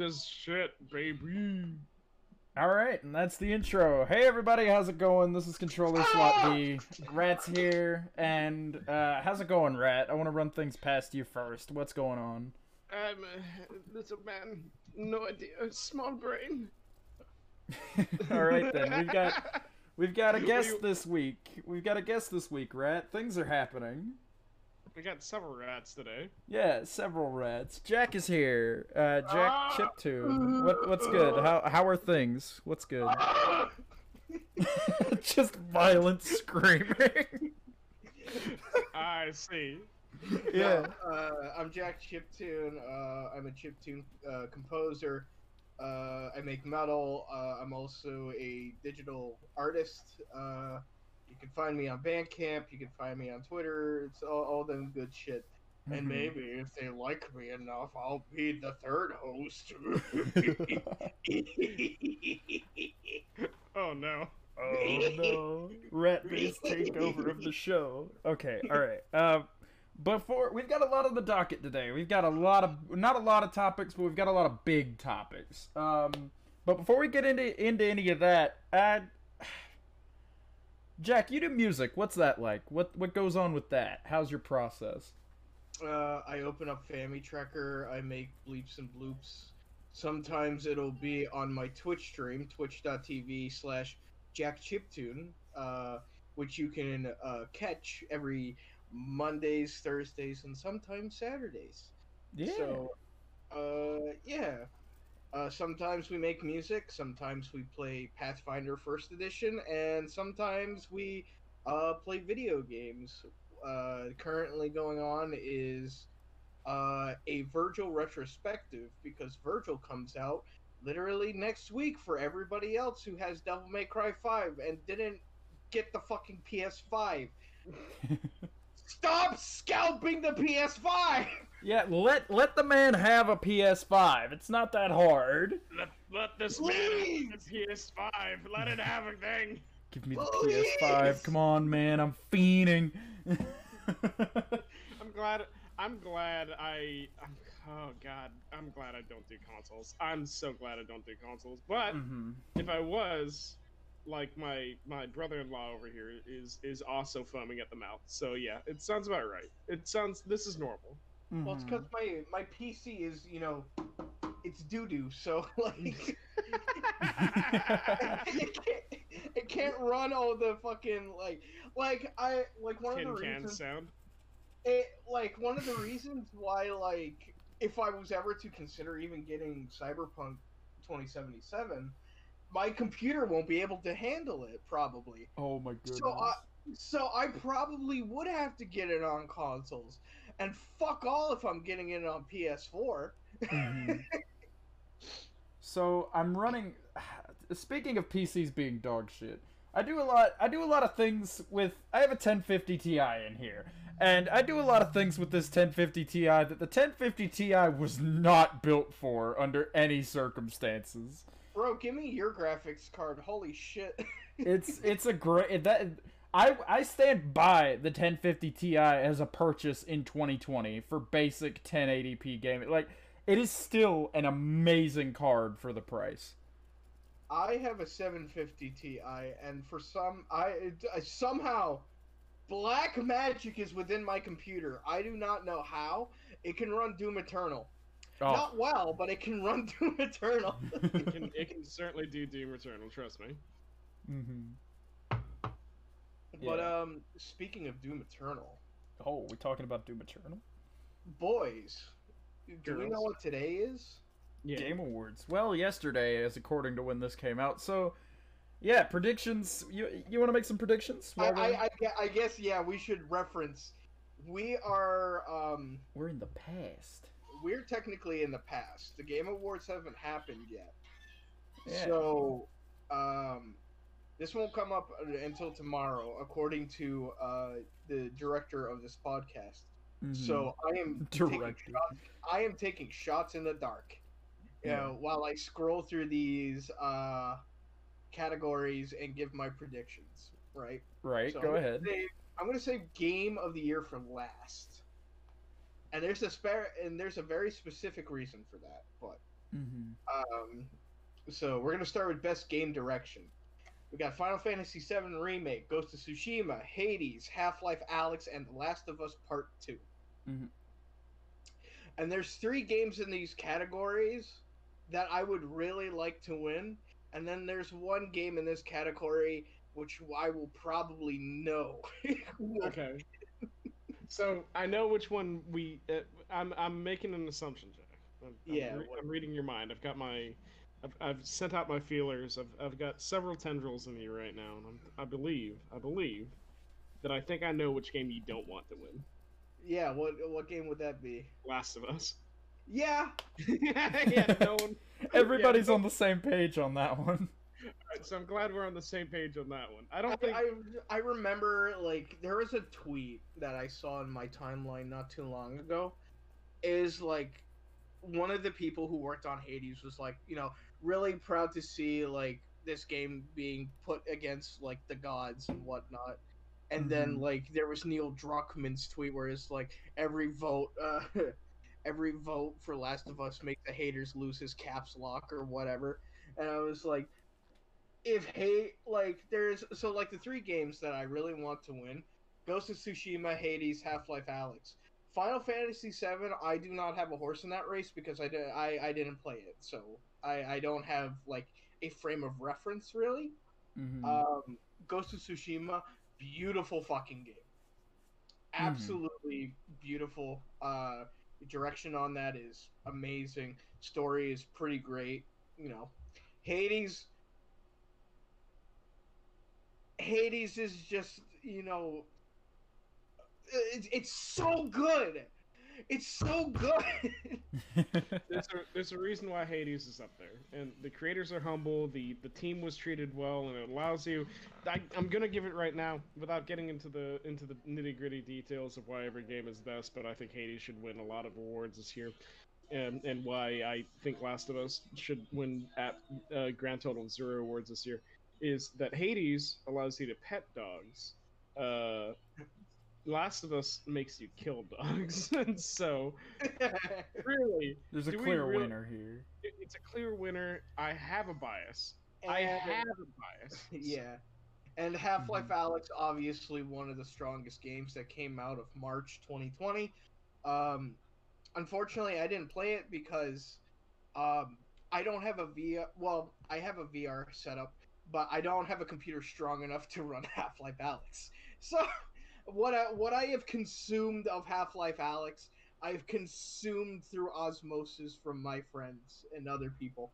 this shit, baby. All right, and that's the intro. Hey everybody, how's it going? This is Controller Slot B. Rat's here, and uh, how's it going, Rat? I want to run things past you first. What's going on? I'm a little man. No idea. Small brain. All right then, we've got we've got a guest this week. We've got a guest this week, Rat. Things are happening. We got several rats today. Yeah, several rats. Jack is here. Uh, Jack Ah! Chiptune. What what's good? How how are things? What's good? Just violent screaming. I see. yeah. Uh, I'm Jack Chiptune. Uh, I'm a chiptune uh, composer. Uh, I make metal. Uh, I'm also a digital artist. Uh, you can find me on Bandcamp. You can find me on Twitter. It's all, all them good shit. And Mhm. maybe if they like me enough, I'll be the third host. Oh no. Oh no! Rat based takeover of the show. Okay, all right. Um, before we've got a lot of the docket today. We've got a lot of not a lot of topics, but we've got a lot of big topics. Um, but before we get into into any of that, uh, Jack, you do music. What's that like? What what goes on with that? How's your process? Uh, I open up FamiTracker. I make bleeps and bloops. Sometimes it'll be on my Twitch stream, twitch.tv slash jackchiptune, uh, which you can uh, catch every Mondays, Thursdays, and sometimes Saturdays. Yeah. So, uh, yeah. Uh, sometimes we make music, sometimes we play Pathfinder First Edition, and sometimes we uh, play video games. Uh, currently going on is uh, a Virgil retrospective because Virgil comes out literally next week for everybody else who has Devil May Cry 5 and didn't get the fucking PS5. Stop scalping the PS5! Yeah. Let let the man have a PS5. It's not that hard. Let, let this man have the PS5. Let it have a thing. Give me the Please! PS5. Come on, man. I'm fiending. I'm glad. I'm glad I. I'm, oh God. I'm glad I don't do consoles. I'm so glad I don't do consoles. But Mhm. if I was, like my my brother-in-law over here is is also foaming at the mouth. So yeah, it sounds about right. It sounds. This is normal. Well, it's because mm-hmm. my my PC is you know, it's doo doo. So like, it, can't, it can't run all the fucking like like I like one Tin of the can reasons sound. it like one of the reasons why like if I was ever to consider even getting Cyberpunk 2077, my computer won't be able to handle it probably. Oh my goodness. So I, so I probably would have to get it on consoles, and fuck all if I'm getting it on PS4. Mhm. so I'm running. Speaking of PCs being dog shit, I do a lot. I do a lot of things with. I have a 1050 Ti in here, and I do a lot of things with this 1050 Ti that the 1050 Ti was not built for under any circumstances. Bro, give me your graphics card. Holy shit. It's it's a great that. I, I stand by the 1050 Ti as a purchase in 2020 for basic 1080p gaming. Like, it is still an amazing card for the price. I have a 750 Ti, and for some, I, I uh, somehow black magic is within my computer. I do not know how. It can run Doom Eternal. Oh, Not well, but it can run Doom Eternal. It can, it can certainly do Doom Eternal. Trust me. Mm-hmm. But um, speaking of Doom Eternal, oh, we talking about Doom Eternal? boys, do we know what today is? Yeah. Game Awards. Well, yesterday, as according to when this came out. So, yeah, predictions. You you want to make some predictions? I, I, I, I guess yeah, we should reference. We are um, we're in the past. we're technically in the past. The Game Awards haven't happened yet. Yeah. So, um, this won't come up until tomorrow, according to uh, the director of this podcast. Mhm. So I am taking shots, I am taking shots in the dark. You Yeah. know, while I scroll through these uh, categories and give my predictions. Right. right, So go I'm gonna ahead. say- I'm gonna say game of the year for last. And there's a spare and there's a very specific reason for that, but Mm-hmm. Um, so we're gonna start with best game direction. We got Final Fantasy VII Remake, Ghost of Tsushima, Hades, Half Life Alyx, and The Last of Us Part 2 Mhm. And there's three games in these categories that I would really like to win, and then there's one game in this category which I will probably know. Okay. so I know which one we. Uh, I'm I'm making an assumption, Jack. I'm, I'm Yeah, re- I'm reading your mind. I've got my. I've, I've sent out my feelers. I've, I've got several tendrils in you right now, and I'm, I believe I believe that I think I know which game you don't want to win. yeah, what what game would that be? Last of Us. Yeah, yeah, no one. Everybody's on the same page on that one. So I'm glad we're on the same page on that one. I don't I, think. I, I remember like there was a tweet that I saw in my timeline not too long ago. Is like one of the people who worked on Hades was like, you know, really proud to see like this game being put against like the gods and whatnot. And then Mhm. like there was Neil Druckmann's tweet where it's like every vote, uh, every vote for Last of Us makes the haters lose his caps lock or whatever. And I was like, if hate like there's so like the three games that I really want to win: Ghost of Tsushima, Hades, Half Life, Alyx. Final Fantasy VII, I do not have a horse in that race because I did I, I didn't play it, so I I don't have like a frame of reference really. Mhm. Um, Ghost of Tsushima, beautiful fucking game. Absolutely beautiful. Uh, direction on that is amazing. Story is pretty great. You know, Hades. Hades is just you know. It's, it's so good. It's so good. there's a, there's a reason why Hades is up there, and the creators are humble. the The team was treated well, and it allows you. I, I'm gonna give it right now, without getting into the into the nitty gritty details of why every game is best. But I think Hades should win a lot of awards this year, and and why I think Last of Us should win at uh, grand total of zero awards this year is that Hades allows you to pet dogs. Uh, Last of Us makes you kill dogs, and so really There's a clear really- winner here. it- it's a clear winner. I have a bias. I have a bias. Yeah. And Half Life Alyx, obviously one of the strongest games that came out of March 2020. Um, unfortunately, I didn't play it because um, I don't have a VR. Well, I have a VR setup, but I don't have a computer strong enough to run Half Life Alyx. So, what I, what I have consumed of Half Life Alyx, I've consumed through osmosis from my friends and other people.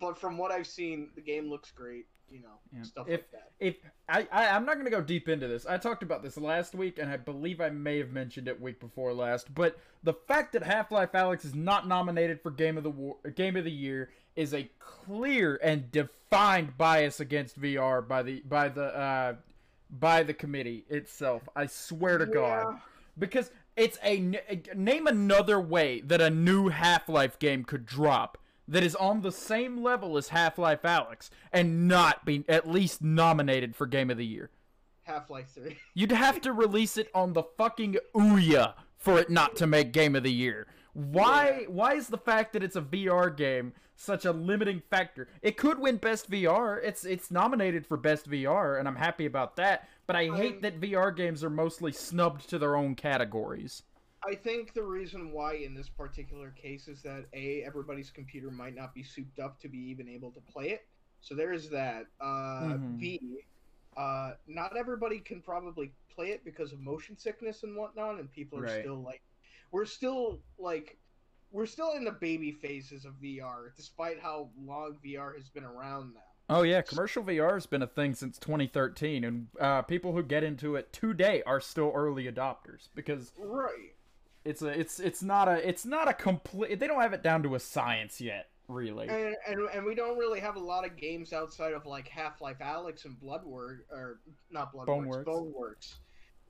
But from what I've seen, the game looks great. You know, Yeah. stuff If- like that. If I, I I'm not gonna go deep into this. I talked about this last week, and I believe I may have mentioned it week before last. But the fact that Half-Life Alyx is not nominated for Game of the War, Game of the Year is a clear and defined bias against VR by the by the uh, by the committee itself. I swear to God. Because it's a name another way that a new Half-Life game could drop that is on the same level as Half-Life Alyx and not be at least nominated for Game of the Year. Half Life Three. You'd have to release it on the fucking Ouya for it not to make Game of the Year. Why? Why is the fact that it's a VR game such a limiting factor? It could win Best VR. It's it's nominated for Best VR, and I'm happy about that. But I hate that VR games are mostly snubbed to their own categories. I think the reason why in this particular case is that a everybody's computer might not be souped up to be even able to play it. So there is that. Uh, Mhm. B, uh, not everybody can probably play it because of motion sickness and whatnot, and people are Right. still like, we're still like, we're still in the baby phases of VR, despite how long VR has been around now. Oh yeah, commercial VR has been a thing since 2013, and uh, people who get into it today are still early adopters because Right. it's a it's it's not a it's not a complete. They don't have it down to a science yet, really. And, and and we don't really have a lot of games outside of like Half Life Alyx and Bloodwork or not Bloodworks, Boneworks. Boneworks,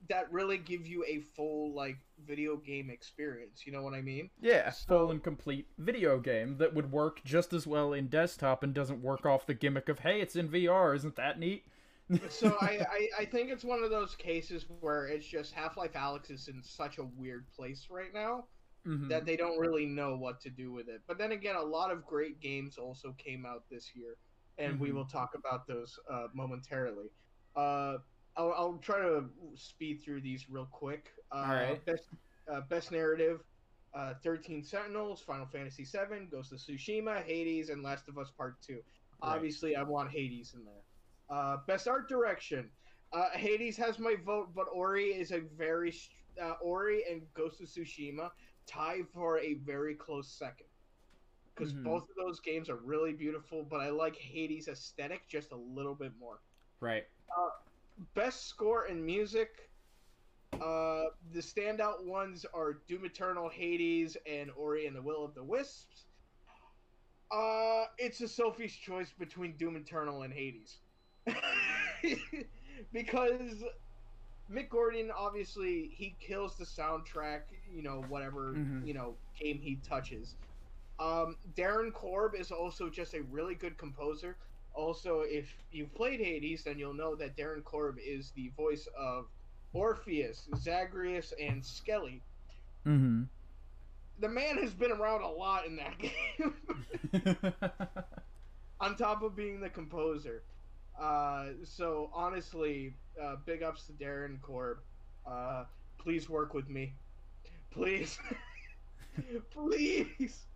that really give you a full like video game experience. You know what I mean? Yeah, So- full and complete video game that would work just as well in desktop and doesn't work off the gimmick of hey, it's in VR, isn't that neat? So I, I I think it's one of those cases where it's just Half Life Alyx is in such a weird place right now Mhm. that they don't really know what to do with it. But then again, a lot of great games also came out this year, and we Mhm. will talk about those uh, momentarily. Uh, I'll, I'll try to speed through these real quick. Uh, Alright. Best uh, best narrative. Uh, 13 Sentinels, Final Fantasy VII, Ghost of Tsushima, Hades, and Last of Us Part 2. Right. Obviously, I want Hades in there. Uh, best art direction. Uh, Hades has my vote, but Ori is a very uh, Ori and Ghost of Tsushima tie for a very close second. Because Mhm. both of those games are really beautiful, but I like Hades' aesthetic just a little bit more. Right. Best score and music. Uh, the standout ones are Doom Eternal, Hades, and Ori and the Will of the Wisps. Uh, it's a Sophie's choice between Doom Eternal and Hades. because Mick Gordon obviously he kills the soundtrack, you know, whatever, Mhm. you know, game he touches. Um, Darren Korb is also just a really good composer. Also, if you've played Hades, then you'll know that Darren Korb is the voice of Orpheus, Zagreus, and Skelly. Mm-hmm. The man has been around a lot in that game. on top of being the composer. Uh, so honestly, uh, big ups to Darren Korb. Uh, please work with me, please, please.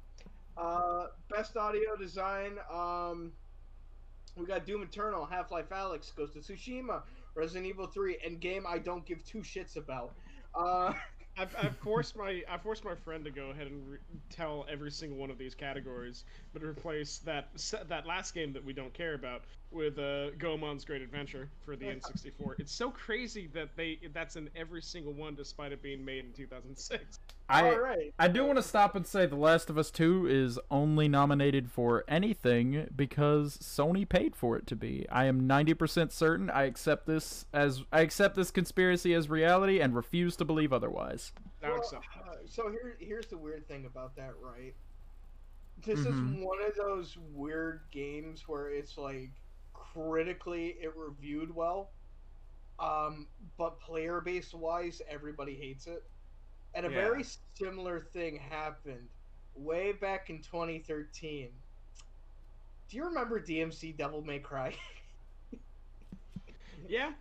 Uh, best audio design. Um, we got Doom Eternal, Half Life Alyx, Ghost of Tsushima, Resident Evil 3, and game I don't give two shits about. Uh, I've, I've forced my I forced my friend to go ahead and re- tell every single one of these categories, but replace that se- that last game that we don't care about with uh, Goemon's Great Adventure for the N64. It's so crazy that they that's in every single one, despite it being made in 2006. I all right. I do want to stop and say The Last of Us 2 is only nominated for anything because Sony paid for it to be. I am 90% certain I accept this as I accept this conspiracy as reality and refuse to believe otherwise. Now Well, uh, so here, here's the weird thing about that, right? This Mhm. is one of those weird games where it's like critically it reviewed well, um, but player base wise, everybody hates it. And a Yeah. very similar thing happened way back in 2013. Do you remember DMC Devil May Cry? Yeah,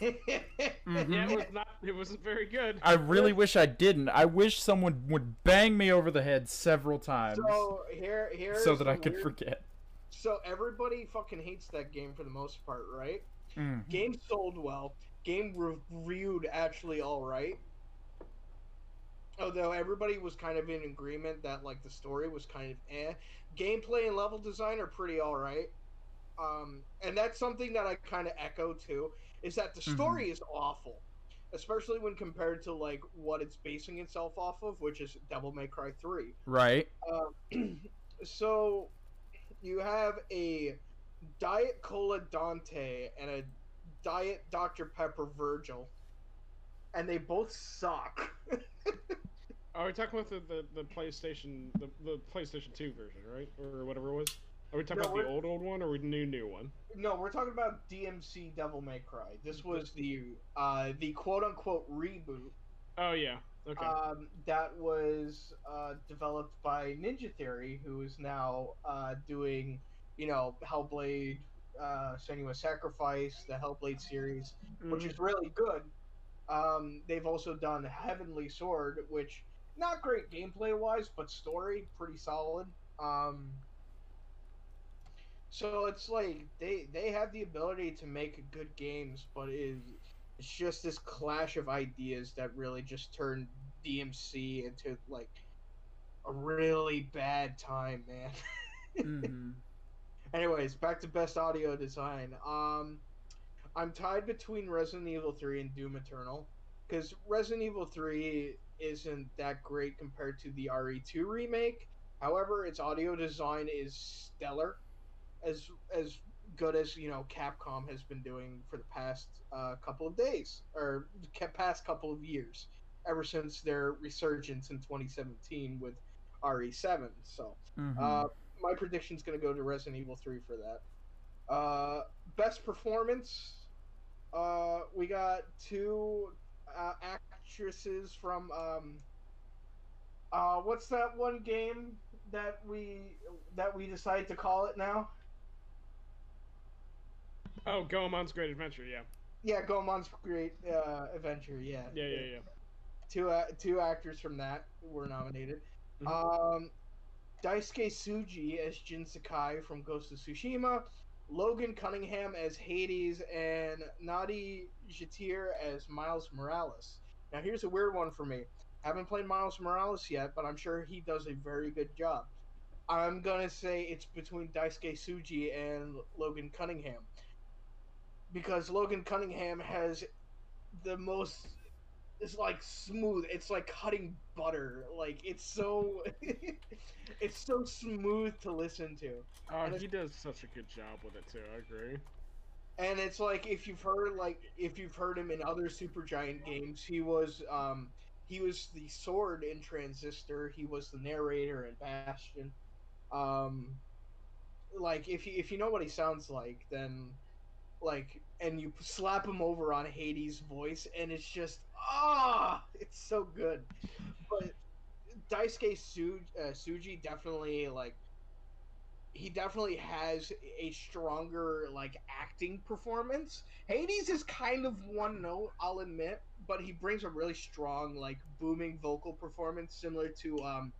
Mhm. yeah, it was not. It wasn't very good. I really wish I didn't. I wish someone would bang me over the head several times so here, here, so that I could forget. So everybody fucking hates that game for the most part, right? Mm. Game sold well. Game reviewed actually all right. Although everybody was kind of in agreement that like the story was kind of eh. Gameplay and level design are pretty all right. Um, and that's something that I kind of echo too. Is that the Mhm. story is awful, especially when compared to like what it's basing itself off of, which is Devil May Cry Three. Right. Um, so you have a Diet Cola Dante and a Diet Dr. Pepper Virgil, and they both suck. Are we talking about the, the, the PlayStation the, the PlayStation 2 version, right, or whatever it was? Are we talking No, about the old old one or the new new one? no, we're talking about DMC Devil May Cry. This was the uh, the quote unquote reboot Oh yeah. Okay. um, that was uh, developed by Ninja Theory, who is now uh, doing, you know, Hellblade, uh, Senua's Sacrifice, the Hellblade series, which Mhm. is really good. Um, they've also done Heavenly Sword, which not great gameplay wise, but story pretty solid. Um, so it's like they they have the ability to make good games, but it, it's just this clash of ideas that really just turned DMC into like a really bad time, man. hmm Anyways, back to best audio design. Um, I'm tied between Resident Evil 3 and Doom Eternal because Resident Evil 3 isn't that great compared to the RE2 remake. However, its audio design is stellar, as as good as you know Capcom has been doing for the past uh, couple of days or past couple of years, ever since their resurgence in 2017 with RE7. So. hmm Uh, my prediction's going to go to Resident Evil 3 for that. Uh, best performance. Uh, we got two uh, actresses from um, Uh, what's that one game that we that we decided to call it now? Oh, Goemon's Great Adventure. Yeah. Yeah, Goemon's Great uh, Adventure. Yeah. Yeah, yeah, yeah. Two uh, two actors from that were nominated. Mhm. Um, Daisuke Tsuji as Jin Sakai from Ghost of Tsushima, Logan Cunningham as Hades, and Nadji Jeter as Miles Morales. Now, here's a weird one for me. I haven't played Miles Morales yet, but I'm sure he does a very good job. I'm gonna say it's between Daisuke Tsuji and Logan Cunningham because Logan Cunningham has the most it's like smooth it's like cutting butter like it's so it's so smooth to listen to Oh, he does such a good job with it too. I agree. and it's like if you've heard like if you've heard him in other Supergiant games he was um he was the sword in transistor he was the narrator in bastion um like if you if you know what he sounds like then like and you slap him over on hades voice and it's just ah it's so good but daisuke Su- uh, suji definitely like he definitely has a stronger like acting performance. Hades is kind of one note, I'll admit, but he brings a really strong like booming vocal performance similar to um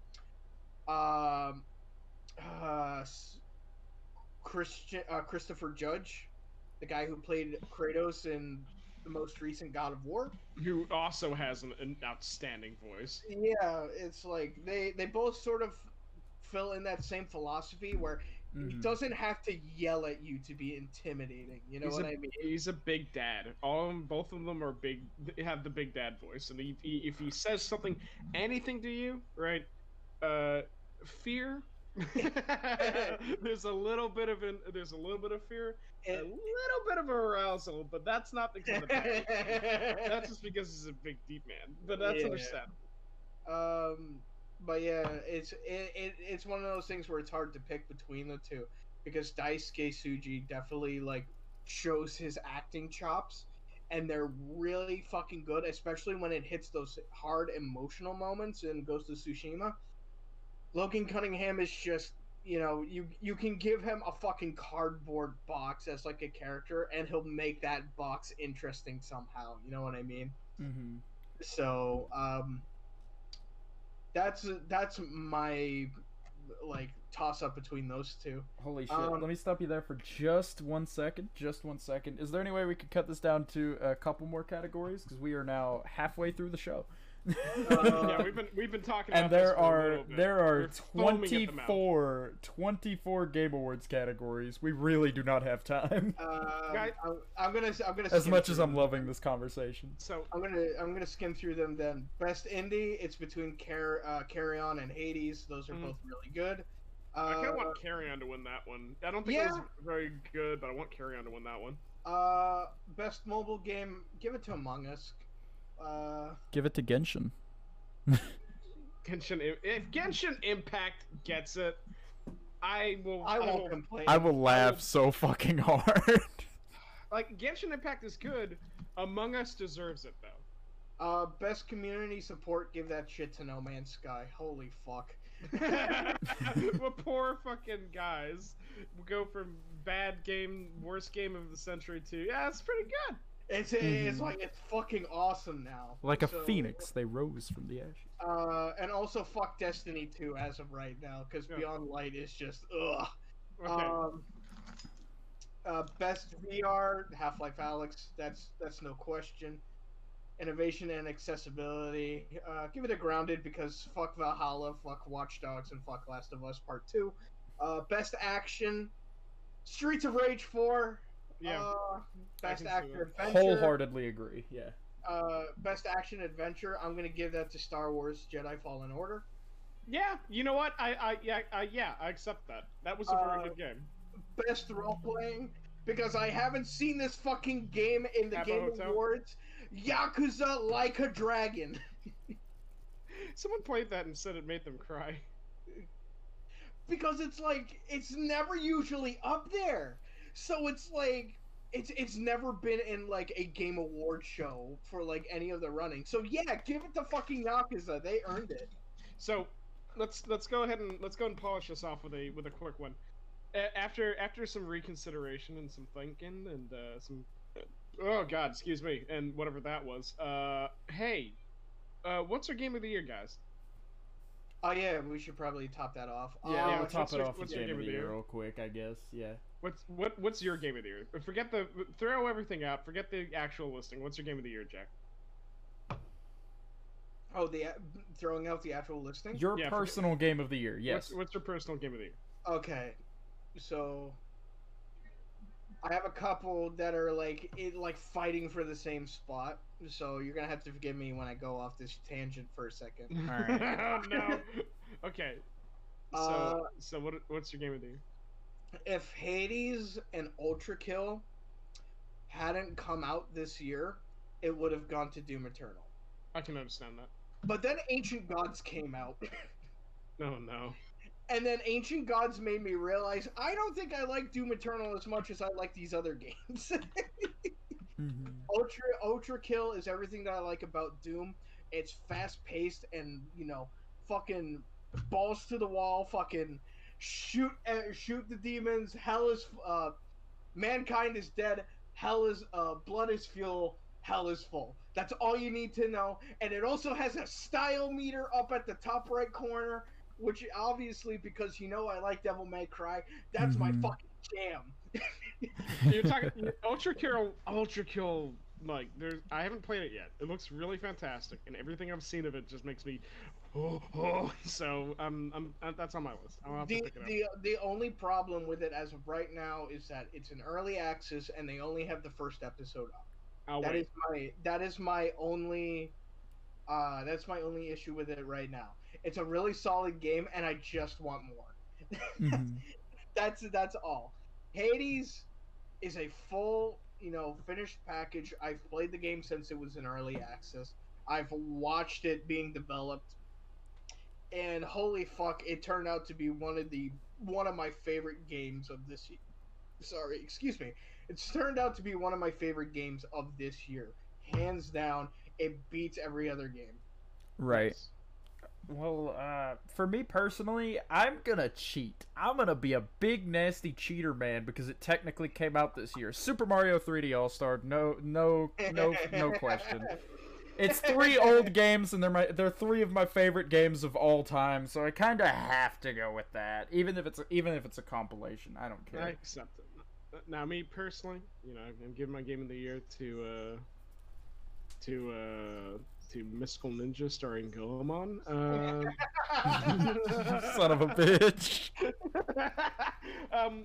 um uh Christian uh, Christopher Judge, the guy who played Kratos in the most recent God of War. Who also has an, an outstanding voice. Yeah, it's like they they both sort of fill in that same philosophy where he Mhm. doesn't have to yell at you to be intimidating. You know he's what a, I mean? He's a big dad. All of them, both of them are big. They have the big dad voice, and he, he, if he says something, anything to you, right? Uh, fear. there's a little bit of an, there's a little bit of fear, a little bit of arousal, but that's not because of the That's just because he's a big deep man. But that's Yeah. understandable. um, but yeah, it's it, it it's one of those things where it's hard to pick between the two because Daisuke Tsuji definitely like shows his acting chops, and they're really fucking good, especially when it hits those hard emotional moments in Ghost of Tsushima. Logan Cunningham is just you know you you can give him a fucking cardboard box as like a character and he'll make that box interesting somehow you know what i mean Mhm. so um that's that's my like toss up between those two Holy shit. Um, Let me stop you there for just one second. Just one second. Is there any way we could cut this down to a couple more categories? Because we are now halfway through the show. Uh, yeah, we've been we've been talking and this there for are little bit. there are We're foaming at the mouth. 24, 24 game awards categories. We really do not have time. Guy- I'm, I'm gonna i'm gonna As much as I'm them. loving this conversation. So i'm gonna i'm gonna skim through them then best indie it's between Car- uh, carry on and hades those are Mm. both really good I kind uh, of want Carry On to win that one. I don't think it was very good, but I want Carry On to win that one. uh best mobile game give it to among us uh Give it to Genshin. Genshin, if Genshin Impact gets it, I will. i won't will- complain I will laugh so fucking hard. like Genshin Impact is good. Among Us deserves it though. Uh, best community support. Give that shit to No Man's Sky. Holy fuck. well, poor fucking guys. We go from bad game, worst game of the century to yeah, it's pretty good. It's it's Mhm. like it's fucking awesome now. like a So, phoenix, they rose from the ashes. Uh, and also fuck Destiny 2 as of right now, because Yeah. Beyond Light is just ugh. Okay. Um. Uh, best VR Half Life Alyx. That's that's no question. Innovation and accessibility. Uh, give it a grounded because fuck Valhalla, fuck Watch Dogs, and fuck Last of Us Part Two. Uh, best action. Streets of Rage 4. Yeah. Uh, best actor adventure. Wholeheartedly agree. Yeah. Uh, best action adventure. I'm gonna give that to Star Wars Jedi Fallen Order. yeah. You know what? I I yeah I, yeah I accept that. That was a very Uh, good game. Best role playing because I haven't seen this fucking game in the Kappa Game Hotel? Awards. Yakuza Like a Dragon. Someone played that and said it made them cry. because it's like it's never usually up there. So it's like it's it's never been in like a game award show for like any of the running. So yeah, give it to fucking Yakuza. They earned it. So let's let's go ahead and let's go and polish this off with a with a quick one. A- after after some reconsideration and some thinking and uh, some oh god, excuse me, and whatever that was. Uh, hey, uh, what's our game of the year, guys? Oh yeah, we should probably top that off. Yeah, yeah, we'll Uh, top it your- off with what's game of the year real quick, I guess. Yeah. What's what what's your game of the year? Forget the throw everything out. Forget the actual listing. What's your game of the year, Jack? oh, the throwing out the actual listing. Your Yeah, forget- personal game of the year. Yes. What's, what's your personal game of the year? Okay, so I have a couple that are like it, like fighting for the same spot. So you're gonna have to forgive me when I go off this tangent for a second. Alright. oh no. Okay. So Uh, so what what's your game of the year? If Hades and Ultrakill hadn't come out this year, it would have gone to Doom Eternal. I can understand that. But then Ancient Gods came out, No, no. and then Ancient Gods made me realize I don't think I like Doom Eternal as much as I like these other games. Mhm. Ultra Ultrakill is everything that I like about Doom. It's fast paced and you know, fucking balls to the wall, fucking shoot uh, shoot the demons. Hell is uh, mankind is dead. Hell is uh, blood is fuel. Hell is full. That's all you need to know. And it also has a style meter up at the top right corner, which obviously because you know I like Devil May Cry. That's my Mhm. fucking jam. You're talking Ultrakill Ultra Kill like there's I haven't played it yet. It looks really fantastic and everything I've seen of it just makes me oh, oh. so um I'm uh, that's on my list. I'll have to the pick it up. the the only problem with it as of right now is that it's an early access and they only have the first episode up. I'll That wait. is my that is my only uh that's my only issue with it right now. It's a really solid game and I just want more. Mhm. that's that's all. Hades is a full, you know, finished package. I've played the game since it was in early access. I've watched it being developed. And holy fuck, it turned out to be one of the one of my favorite games of this year. Sorry, excuse me. It's turned out to be one of my favorite games of this year. Hands down, it beats every other game. Right. Well, uh, for me personally, I'm gonna cheat. I'm gonna be a big nasty cheater man because it technically came out this year. Super Mario 3D All Star, no, no, no, no question. It's three old games, and they're my they're three of my favorite games of all time. So I kind of have to go with that, even if it's a, even if it's a compilation. I don't care. I accept it. Now, me personally, you know, I'm giving my game of the year to uh, to uh, to Mystical Ninja starring Goemon. Uh, Son of a bitch. um,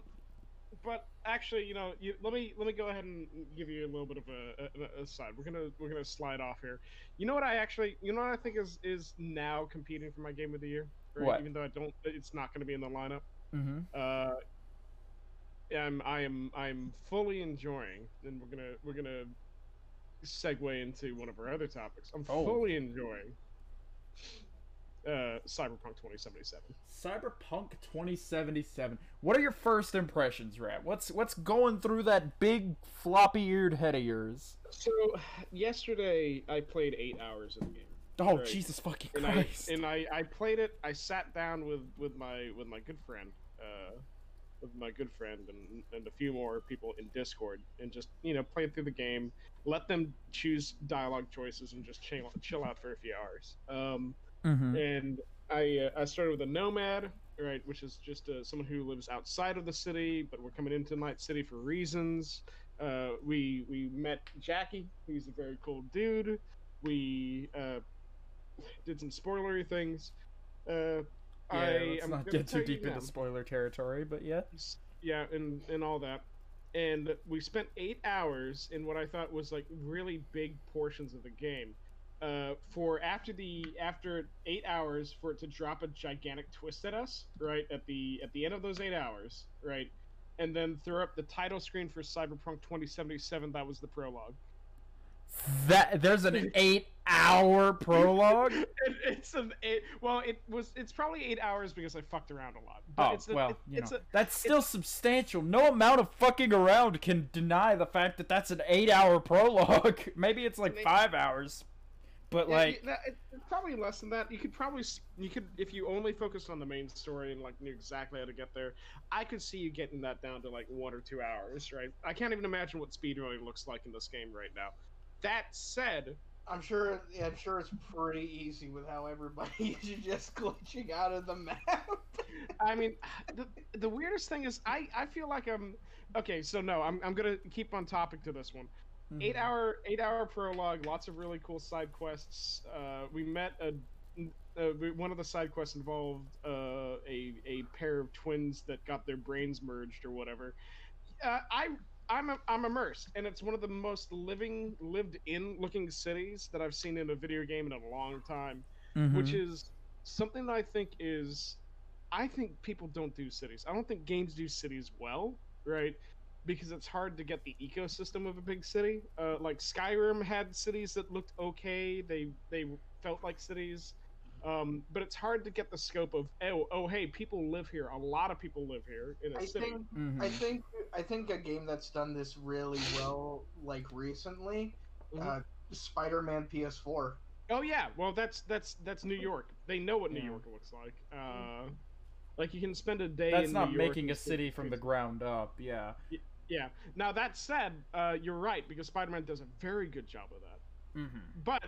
but actually, you know, you, let me let me go ahead and give you a little bit of a, a, a side. We're gonna we're gonna slide off here. You know what I actually, you know what I think is is now competing for my game of the year. Right? What? Even though I don't, it's not going to be in the lineup. Mm-hmm. Uh, I'm I am I'm fully enjoying, and we're gonna we're gonna segue into one of our other topics. I'm Oh. fully enjoying uh, Cyberpunk 2077. Cyberpunk 2077. What are your first impressions, Rat? What's what's going through that big floppy-eared head of yours? So yesterday I played eight hours of the game. Oh, Right. Jesus fucking and I Christ! and I, I played it. I sat down with, with my with my good friend, uh, with my good friend and, and a few more people in Discord, and just you know play through the game. Let them choose dialogue choices and just chill chill out for a few hours. Um, Mhm. and I uh, I started with a nomad, right, which is just uh, someone who lives outside of the city, but we're coming into Night City for reasons. Uh, we we met Jackie, who's a very cool dude. We uh, did some spoilery things. Uh, Yeah, I let's not get too deep into spoiler territory, but yeah. Yeah, and and all that. And we spent eight hours in what I thought was like really big portions of the game. Uh, for after the after eight hours for it to drop a gigantic twist at us, right at the at the end of those eight hours, right, and then throw up the title screen for Cyberpunk 2077. That was the prologue. That there's an eight-hour prologue. It, it's an eight. Well, it was. It's probably eight hours because I fucked around a lot. But Oh it's a, well, it- you know a, that's still substantial. No amount of fucking around can deny the fact that that's an eight-hour prologue. Maybe it's like five hours. But Yeah, like, you- that- it's probably less than that. You could probably you could if you only focused on the main story and like knew exactly how to get there. I could see you getting that down to like one or two hours, right? I can't even imagine what speedrunning looks like in this game right now. That said, I'm sure. I'm sure it's pretty easy with how everybody is just glitching out of the map. I mean, the the weirdest thing is I I feel like I'm okay. So no, I'm I'm gonna keep on topic to this one. eight Mhm. hour eight hour prologue lots of really cool side quests uh, we met a uh, one of the side quests involved uh, a a pair of twins that got their brains merged or whatever uh, i I'm, I'm immersed and it's one of the most living lived in looking cities that i've seen in a video game in a long time which Mhm. is something that i think is i think people don't do cities i don't think games do cities well right because it's hard to get the ecosystem of a big city. Uh, like Skyrim had cities that looked okay; they they felt like cities, um, but it's hard to get the scope of oh oh hey people live here. A lot of people live here in a I city. think. Mhm. I think. I think a game that's done this really well, like recently, Mhm. uh, Spider-Man PS4. Oh yeah, well that's that's that's New York. They know what New Yeah. York looks like. Uh, like you can spend a day. That's in not New making and a city from the ground up. Yeah. Yeah. Now that said, uh, you're right because Spider-Man does a very good job of that. Mm-hmm. But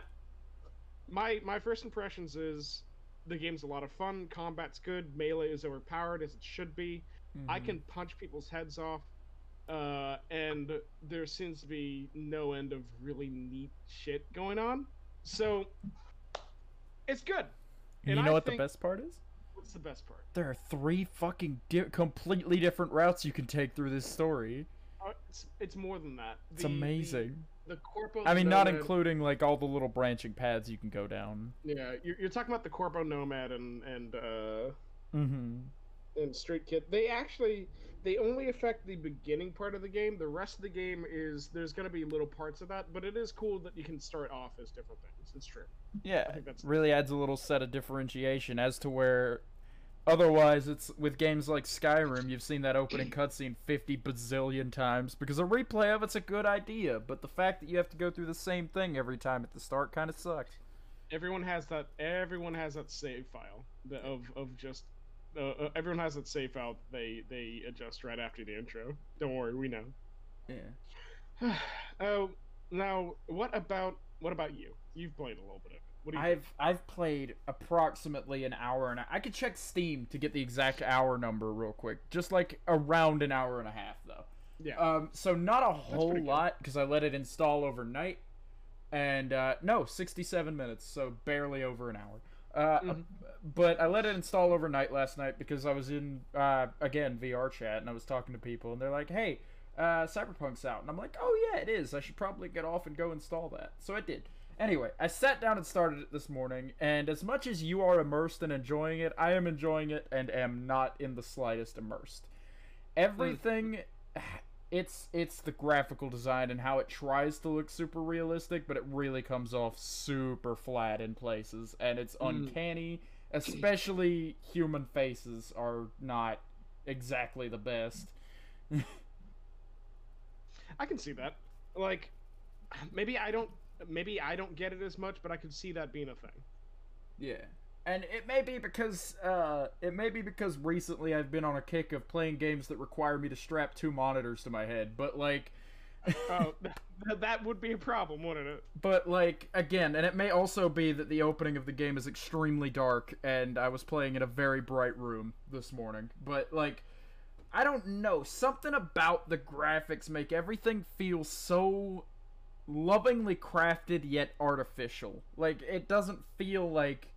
my my first impressions is the game's a lot of fun. Combat's good. Melee is overpowered as it should be. Mm-hmm. I can punch people's heads off, uh, and there seems to be no end of really neat shit going on. So it's good. And and you know I what the best part is? What's the best part? There are three fucking di- completely different routes you can take through this story. Uh, it's, it's more than that. It's The- the- amazing. The, Corpo. I mean, not including like all the little branching paths you can go down. Yeah, you're, you're talking about the Corpo Nomad and and uh, Mm-hmm. and Street Kid, they actually they only affect the beginning part of the game. The rest of the game is there's going to be little parts of that, but it is cool that you can start off as different things. It's true. Yeah, I think that's really adds a little set of differentiation as to where otherwise it's with games like Skyrim you've seen that opening cutscene 50 bazillion times because a replay of it's a good idea but the fact that you have to go through the same thing every time at the start kind of sucks everyone has that. Everyone has that save file of of just. Uh, uh, everyone has that save file that they they adjust right after the intro. Don't worry, we know. yeah oh, now what about what about you? You've played a little bit of do you? I've I've played approximately an hour and a, I could check Steam to get the exact hour number real quick just like around an hour and a half though yeah. Um, so not a whole lot because I let it install overnight, and uh, no, sixty-seven minutes, so barely over an hour. Uh, Mhm. But I let it install overnight last night because I was in uh, again VR chat and I was talking to people and they're like, "Hey, uh, Cyberpunk's out," and I'm like, "Oh yeah, it is. I should probably get off and go install that." So I did. Anyway, I sat down and started it this morning, and as much as you are immersed and enjoying it, I am enjoying it and am not in the slightest immersed. Everything it's it's the graphical design and how it tries to look super realistic, but it really comes off super flat in places, and it's Mm. uncanny. Especially human faces are not exactly the best. I can see that. Like, maybe I don't. Maybe I don't get it as much, but I could see that being a thing. Yeah. And it may be because uh it may be because recently I've been on a kick of playing games that require me to strap two monitors to my head, but like Oh, th- that would be a problem, wouldn't it? But like again, and it may also be that the opening of the game is extremely dark and I was playing in a very bright room this morning. But like I don't know, something about the graphics make everything feel so lovingly crafted yet artificial. Like it doesn't feel like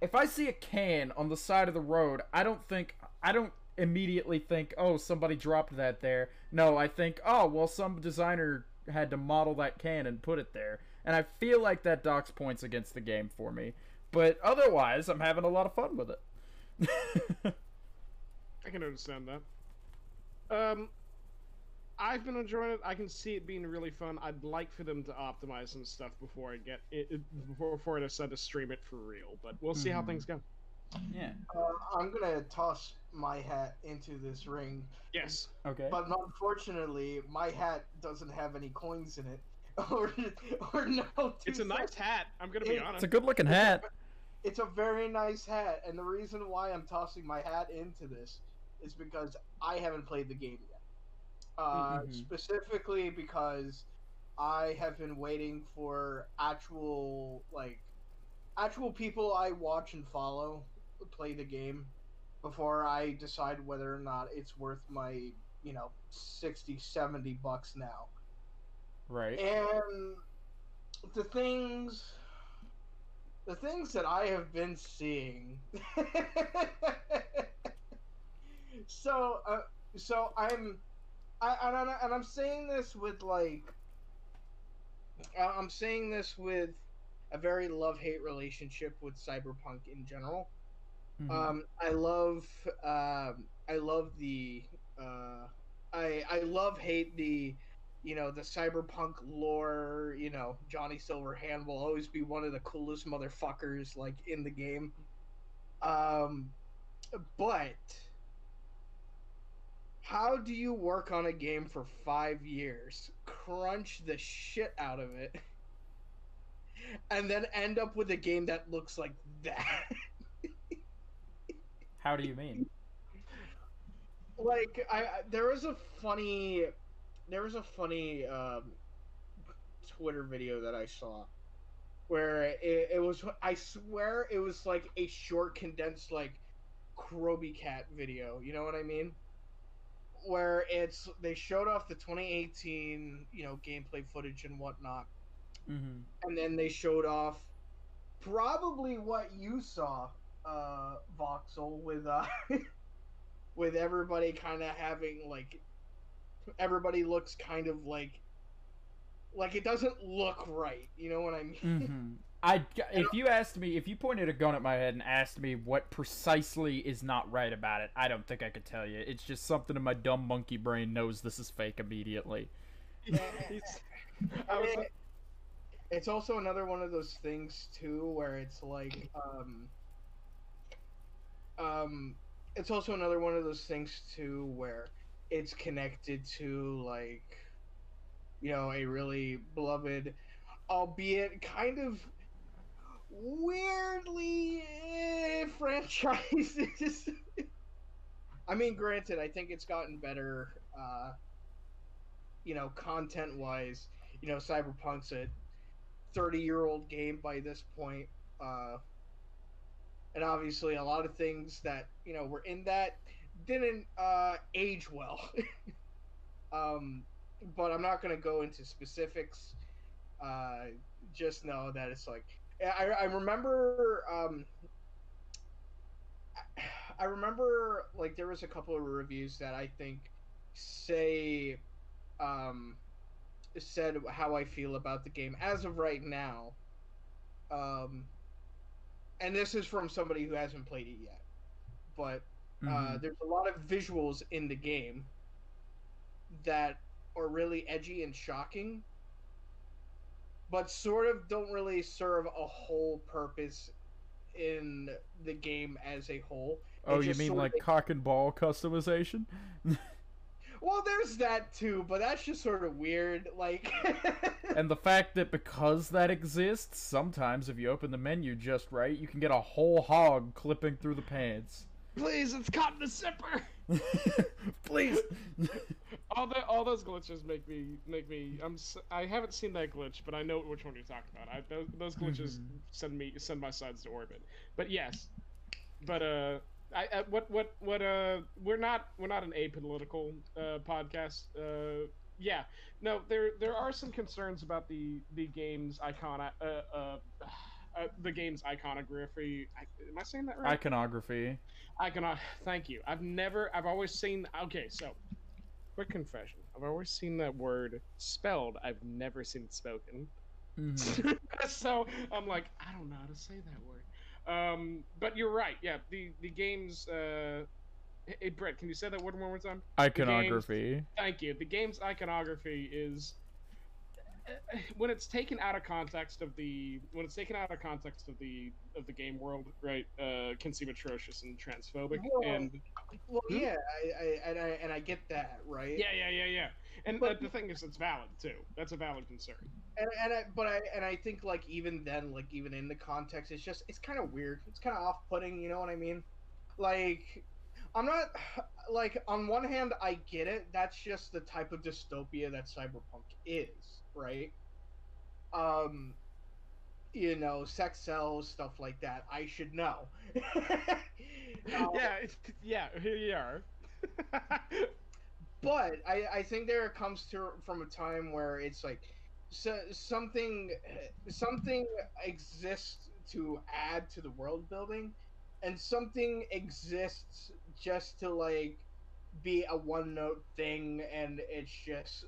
if I see a can on the side of the road, I don't think I don't immediately think, "Oh, somebody dropped that there." No, I think, "Oh, well some designer had to model that can and put it there." And I feel like that docks points against the game for me. But otherwise, I'm having a lot of fun with it. I can understand that. Um, I've been enjoying it. I can see it being really fun. I'd like for them to optimize some stuff before I get it, it before, before I decide to stream it for real. But we'll see how Mhm. things go. yeah. Uh, I'm gonna toss my hat into this ring, Yes. Okay. but unfortunately, my hat doesn't have any coins in it. or or no. It's a nice hat. I'm gonna be It- honest. It's a good looking hat. It's a very nice hat, and the reason why I'm tossing my hat into this is because I haven't played the game yet. Uh, Mhm. Specifically because I have been waiting for actual like actual people I watch and follow play the game before I decide whether or not it's worth my you know 60 70 bucks now Right. and the things the things that i have been seeing so uh, so i'm I, and, I'm, and i'm saying this with like I- i'm saying this with a very love-hate relationship with cyberpunk in general Mhm. um, I love um, I love the uh, I I love hate the you know the cyberpunk lore. You know Johnny Silverhand will always be one of the coolest motherfuckers like in the game. Um, but how do you work on a game for five years, crunch the shit out of it, and then end up with a game that looks like that? How do you mean? like I, there was a funny there was a funny um, Twitter video that I saw where it, it was I swear it was like a short condensed like Kroby Cat video. You know what I mean? Where it's they showed off the 2018 you know gameplay footage and whatnot, Mm-hmm. and then they showed off probably what you saw, uh, Voxel, with uh, with everybody kind of having like, everybody looks kind of like, like it doesn't look right. You know what I mean? Mm-hmm. I if you asked me if you pointed a gun at my head and asked me what precisely is not right about it, I don't think I could tell you. It's just something in my dumb monkey brain knows this is fake immediately. He's- I was it's also another one of those things too where it's like um um it's also another one of those things too where it's connected to like you know a really beloved albeit kind of weirdly eh, franchises. I mean granted i think it's gotten better uh you know content wise you know cyberpunk's a 30 year old game by this point uh and obviously a lot of things that you know were in that didn't uh age well. Um but i'm not going to go into specifics uh just know that it's like i i remember um I remember like there was a couple of reviews that I think say um said how I feel about the game as of right now. Um, and this is from somebody who hasn't played it yet, but uh, Mhm. there's a lot of visuals in the game that are really edgy and shocking, but sort of don't really serve a whole purpose in the game as a whole. It oh, you mean like of- cock and ball customization? Well, there's that too, but that's just sort of weird. Like, and the fact that because that exists, sometimes if you open the menu just right, you can get a whole hog clipping through the pants. Please, it's caught in a zipper. Please. All the all those glitches make me make me. I'm I haven't seen that glitch, but I know which one you're talking about. I, those, those glitches Mhm. send me send my sides to orbit. But yes, but uh, I, I what what what uh, we're not we're not an apolitical uh podcast. Uh, yeah, no, there there are some concerns about the the game's icon uh uh. Uh, the game's iconography. I, am I saying that right? Iconography. Icono. Thank you. I've never. I've always seen. Okay, so quick confession. I've always seen that word spelled. I've never seen it spoken. Mhm. so I'm like, I don't know how to say that word. Um, but you're right. Yeah, the the game's. Uh, hey, hey, Brett, can you say that word one more time? Iconography. Thank you. The game's iconography is. When it's taken out of context of the when it's taken out of context of the of the game world, right, uh, can seem atrocious and transphobic. Well, and Well, Hmm? yeah, I, I and I and I get that, right? yeah, yeah, yeah, yeah. And But- uh, the thing is, it's valid too. That's a valid concern. And and I, but I and I think like even then, like even in the context, it's just it's kind of weird. It's kind of off-putting. You know what I mean? Like, I'm not like on one hand, I get it. That's just the type of dystopia that cyberpunk is, right? Um, you know, sex sells, stuff like that. I should know. Um, yeah, it's, yeah. Here you are. but I, I think there comes to from a time where it's like so, something something exists to add to the world building and something exists just to like be a one note thing and it's just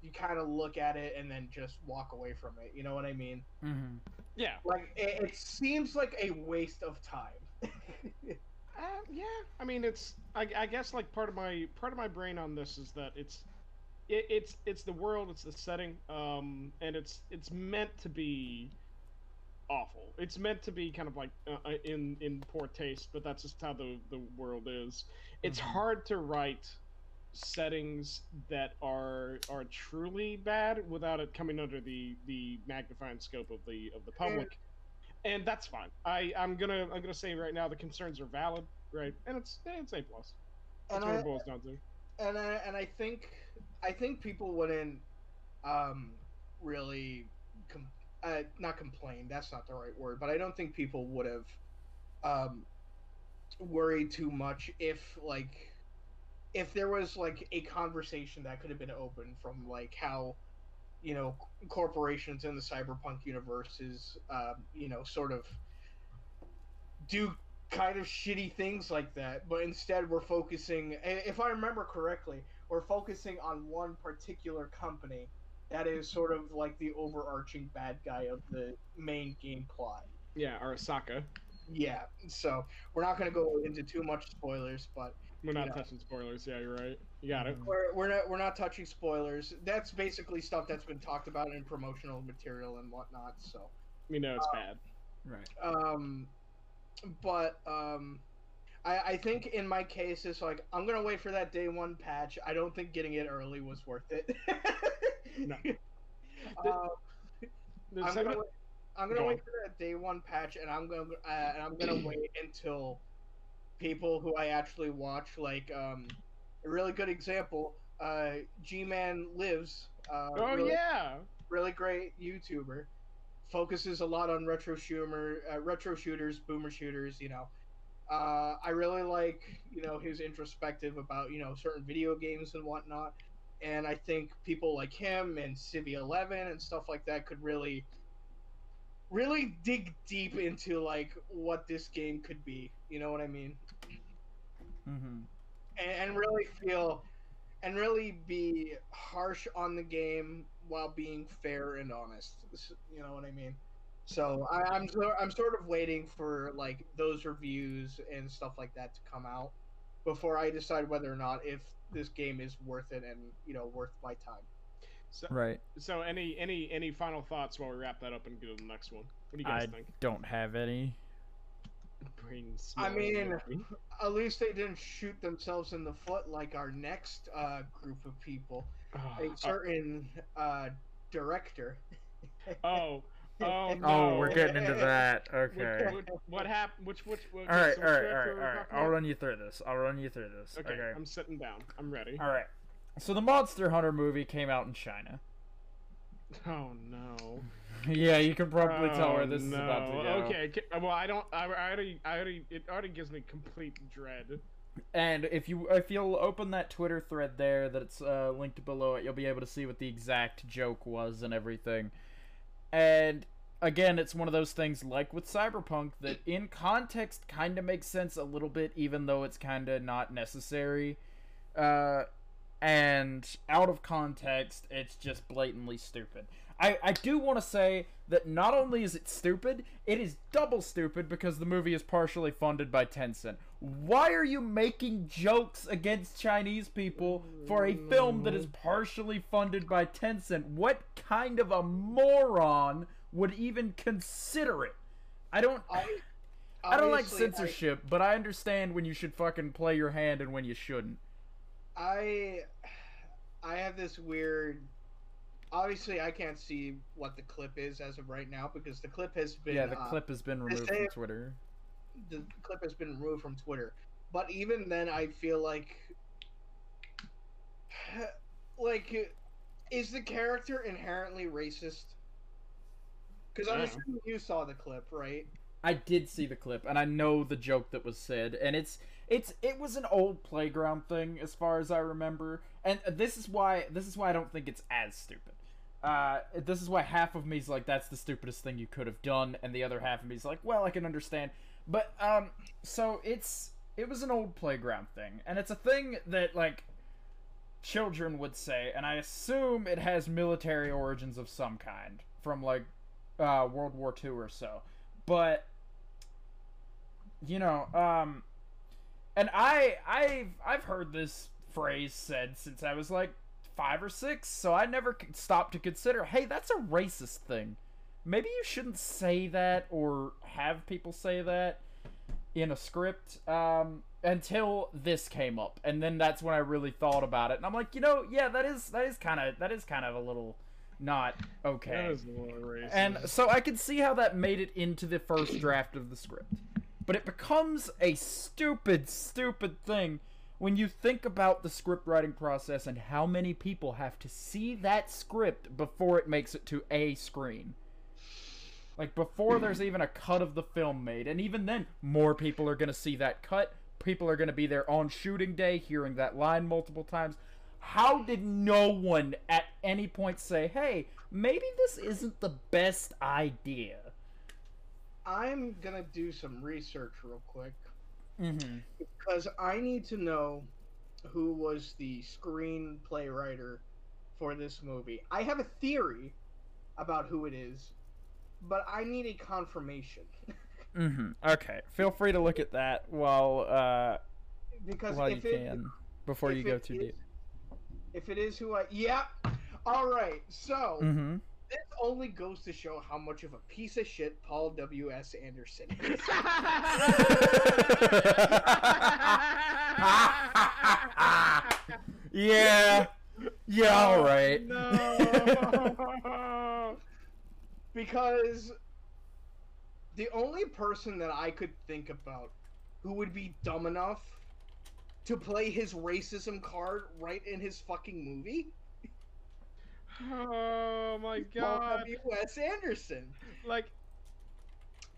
you kind of look at it and then just walk away from it you know what i mean Mm-hmm. yeah. like it, it seems like a waste of time Uh, yeah, I mean, it's. I, I guess like part of my part of my brain on this is that it's, it, it's it's the world, it's the setting, um, and it's it's meant to be awful. It's meant to be kind of like uh, uh, in in poor taste, but that's just how the the world is. It's Mhm. hard to write settings that are are truly bad without it coming under the the magnifying scope of the of the public and that's fine. I I'm gonna I'm gonna say right now the concerns are valid, right? And it's it's a plus. That's and what I, it boils down to. and I and I think I think people wouldn't um really com- uh, not complain. That's not the right word, but I don't think people would have um worried too much if like if there was like a conversation that could have been open from like how you know corporations in the cyberpunk universe is um, you know sort of do kind of shitty things like that but instead we're focusing if i remember correctly we're focusing on one particular company that is sort of like the overarching bad guy of the main game plot Yeah, Arasaka. yeah so we're not going to go into too much spoilers but We're not Yeah. touching spoilers. Yeah, you're right. You got it. we're, we're not we're not touching spoilers that's basically stuff that's been talked about in promotional material and whatnot so We know it's Uh, bad. Right. um but um I, I think in my case it's like I'm gonna wait for that day one patch. I don't think getting it early was worth it. No. Uh, The I'm second- gonna, wait- I'm gonna Go wait on. for that day one patch, and I'm gonna uh, and I'm gonna wait until people who I actually watch, like um, a really good example, uh, GmanLives. Uh, oh really, yeah. really great YouTuber. Focuses a lot on retro shooter, uh, retro shooters, boomer shooters. You know, uh, I really like you know his introspective about you know certain video games and whatnot. And I think people like him and Civvie Eleven and stuff like that could really, really dig deep into like what this game could be. You know what I mean? Mm-hmm. and, and really feel and really be harsh on the game while being fair and honest. You know what I mean? So I, I'm so, I'm sort of waiting for like those reviews and stuff like that to come out before I decide whether or not if this game is worth it and you know worth my time. So, Right. so any any any final thoughts while we wrap that up and go to the next one? What do you guys I think? don't have any. Brain I mean- At least they didn't shoot themselves in the foot like our next uh, group of people. Oh, A certain uh, director. oh, oh, no. Oh, we're getting into that. Okay. which- what happened? Which which? which All right, so all right, which all right, director all are we right. talking I'll run you through this. I'll run you through this. Okay, Okay. I'm sitting down. I'm ready. All right. So the Monster Hunter movie came out in China. Oh no. yeah, you can probably tell where Oh, this is about to go. Okay. Well, I don't. I, I already. I already. It already gives me complete dread. And if you if you'll open that Twitter thread there that's uh, linked below it, you'll be able to see what the exact joke was and everything. And again, it's one of those things like with Cyberpunk that in context kind of makes sense a little bit, even though it's kind of not necessary. Uh, and out of context, it's just blatantly stupid. I, I do want to say that not only is it stupid, it is double stupid because the movie is partially funded by Tencent. Why are you making jokes against Chinese people for a film that is partially funded by Tencent? What kind of a moron would even consider it? I don't. I, I don't like obviously, I- censorship, but I understand when you should fucking play your hand and when you shouldn't. I I have this weird. Obviously, I can't see what the clip is as of right now because the clip has been yeah, the uh, clip has been removed say- from Twitter. the clip has been removed from Twitter. But even then, I feel like like is the character inherently racist? Because I'm Yeah. assuming you saw the clip, right? I did see the clip, and I know the joke that was said, and it's it's it was an old playground thing as far as I remember, and this is why this is why I don't think it's as stupid. Uh, this is why half of me's like that's the stupidest thing you could have done, and the other half of me's like, well, I can understand. But um, so it's it was an old playground thing, and it's a thing that like children would say, and I assume it has military origins of some kind from like uh, World War II or so. But you know, um, and I I've I've heard this phrase said since I was like five or six, so I never stopped to consider, hey, that's a racist thing. Maybe you shouldn't say that or have people say that in a script um, until this came up, and then that's when I really thought about it, and I'm like, you know, yeah, that is that is kind of that is kind of a little not okay. That is a little racist. And so I can see how that made it into the first draft of the script. But it becomes a stupid, stupid thing when you think about the script writing process and how many people have to see that script before it makes it to a screen. Like before there's even a cut of the film made, and even then, more people are gonna see that cut. People are gonna be there on shooting day, hearing that line multiple times. How did no one at any point say, "Hey, maybe this isn't the best idea"? I'm gonna do some research real quick Mm-hmm. because I need to know who was the screenplay writer for this movie. I have a theory about who it is, but I need a confirmation Mm-hmm. Okay. Feel free to look at that while uh because while you it can before you go too is- deep. if it is who I yeah, all right. So Mm-hmm. This only goes to show how much of a piece of shit Paul W S Anderson is. yeah. Yeah. All oh, right. No. because the only person that I could think about who would be dumb enough to play his racism card right in his fucking movie oh my god. Paul god. W. S. Anderson. Like,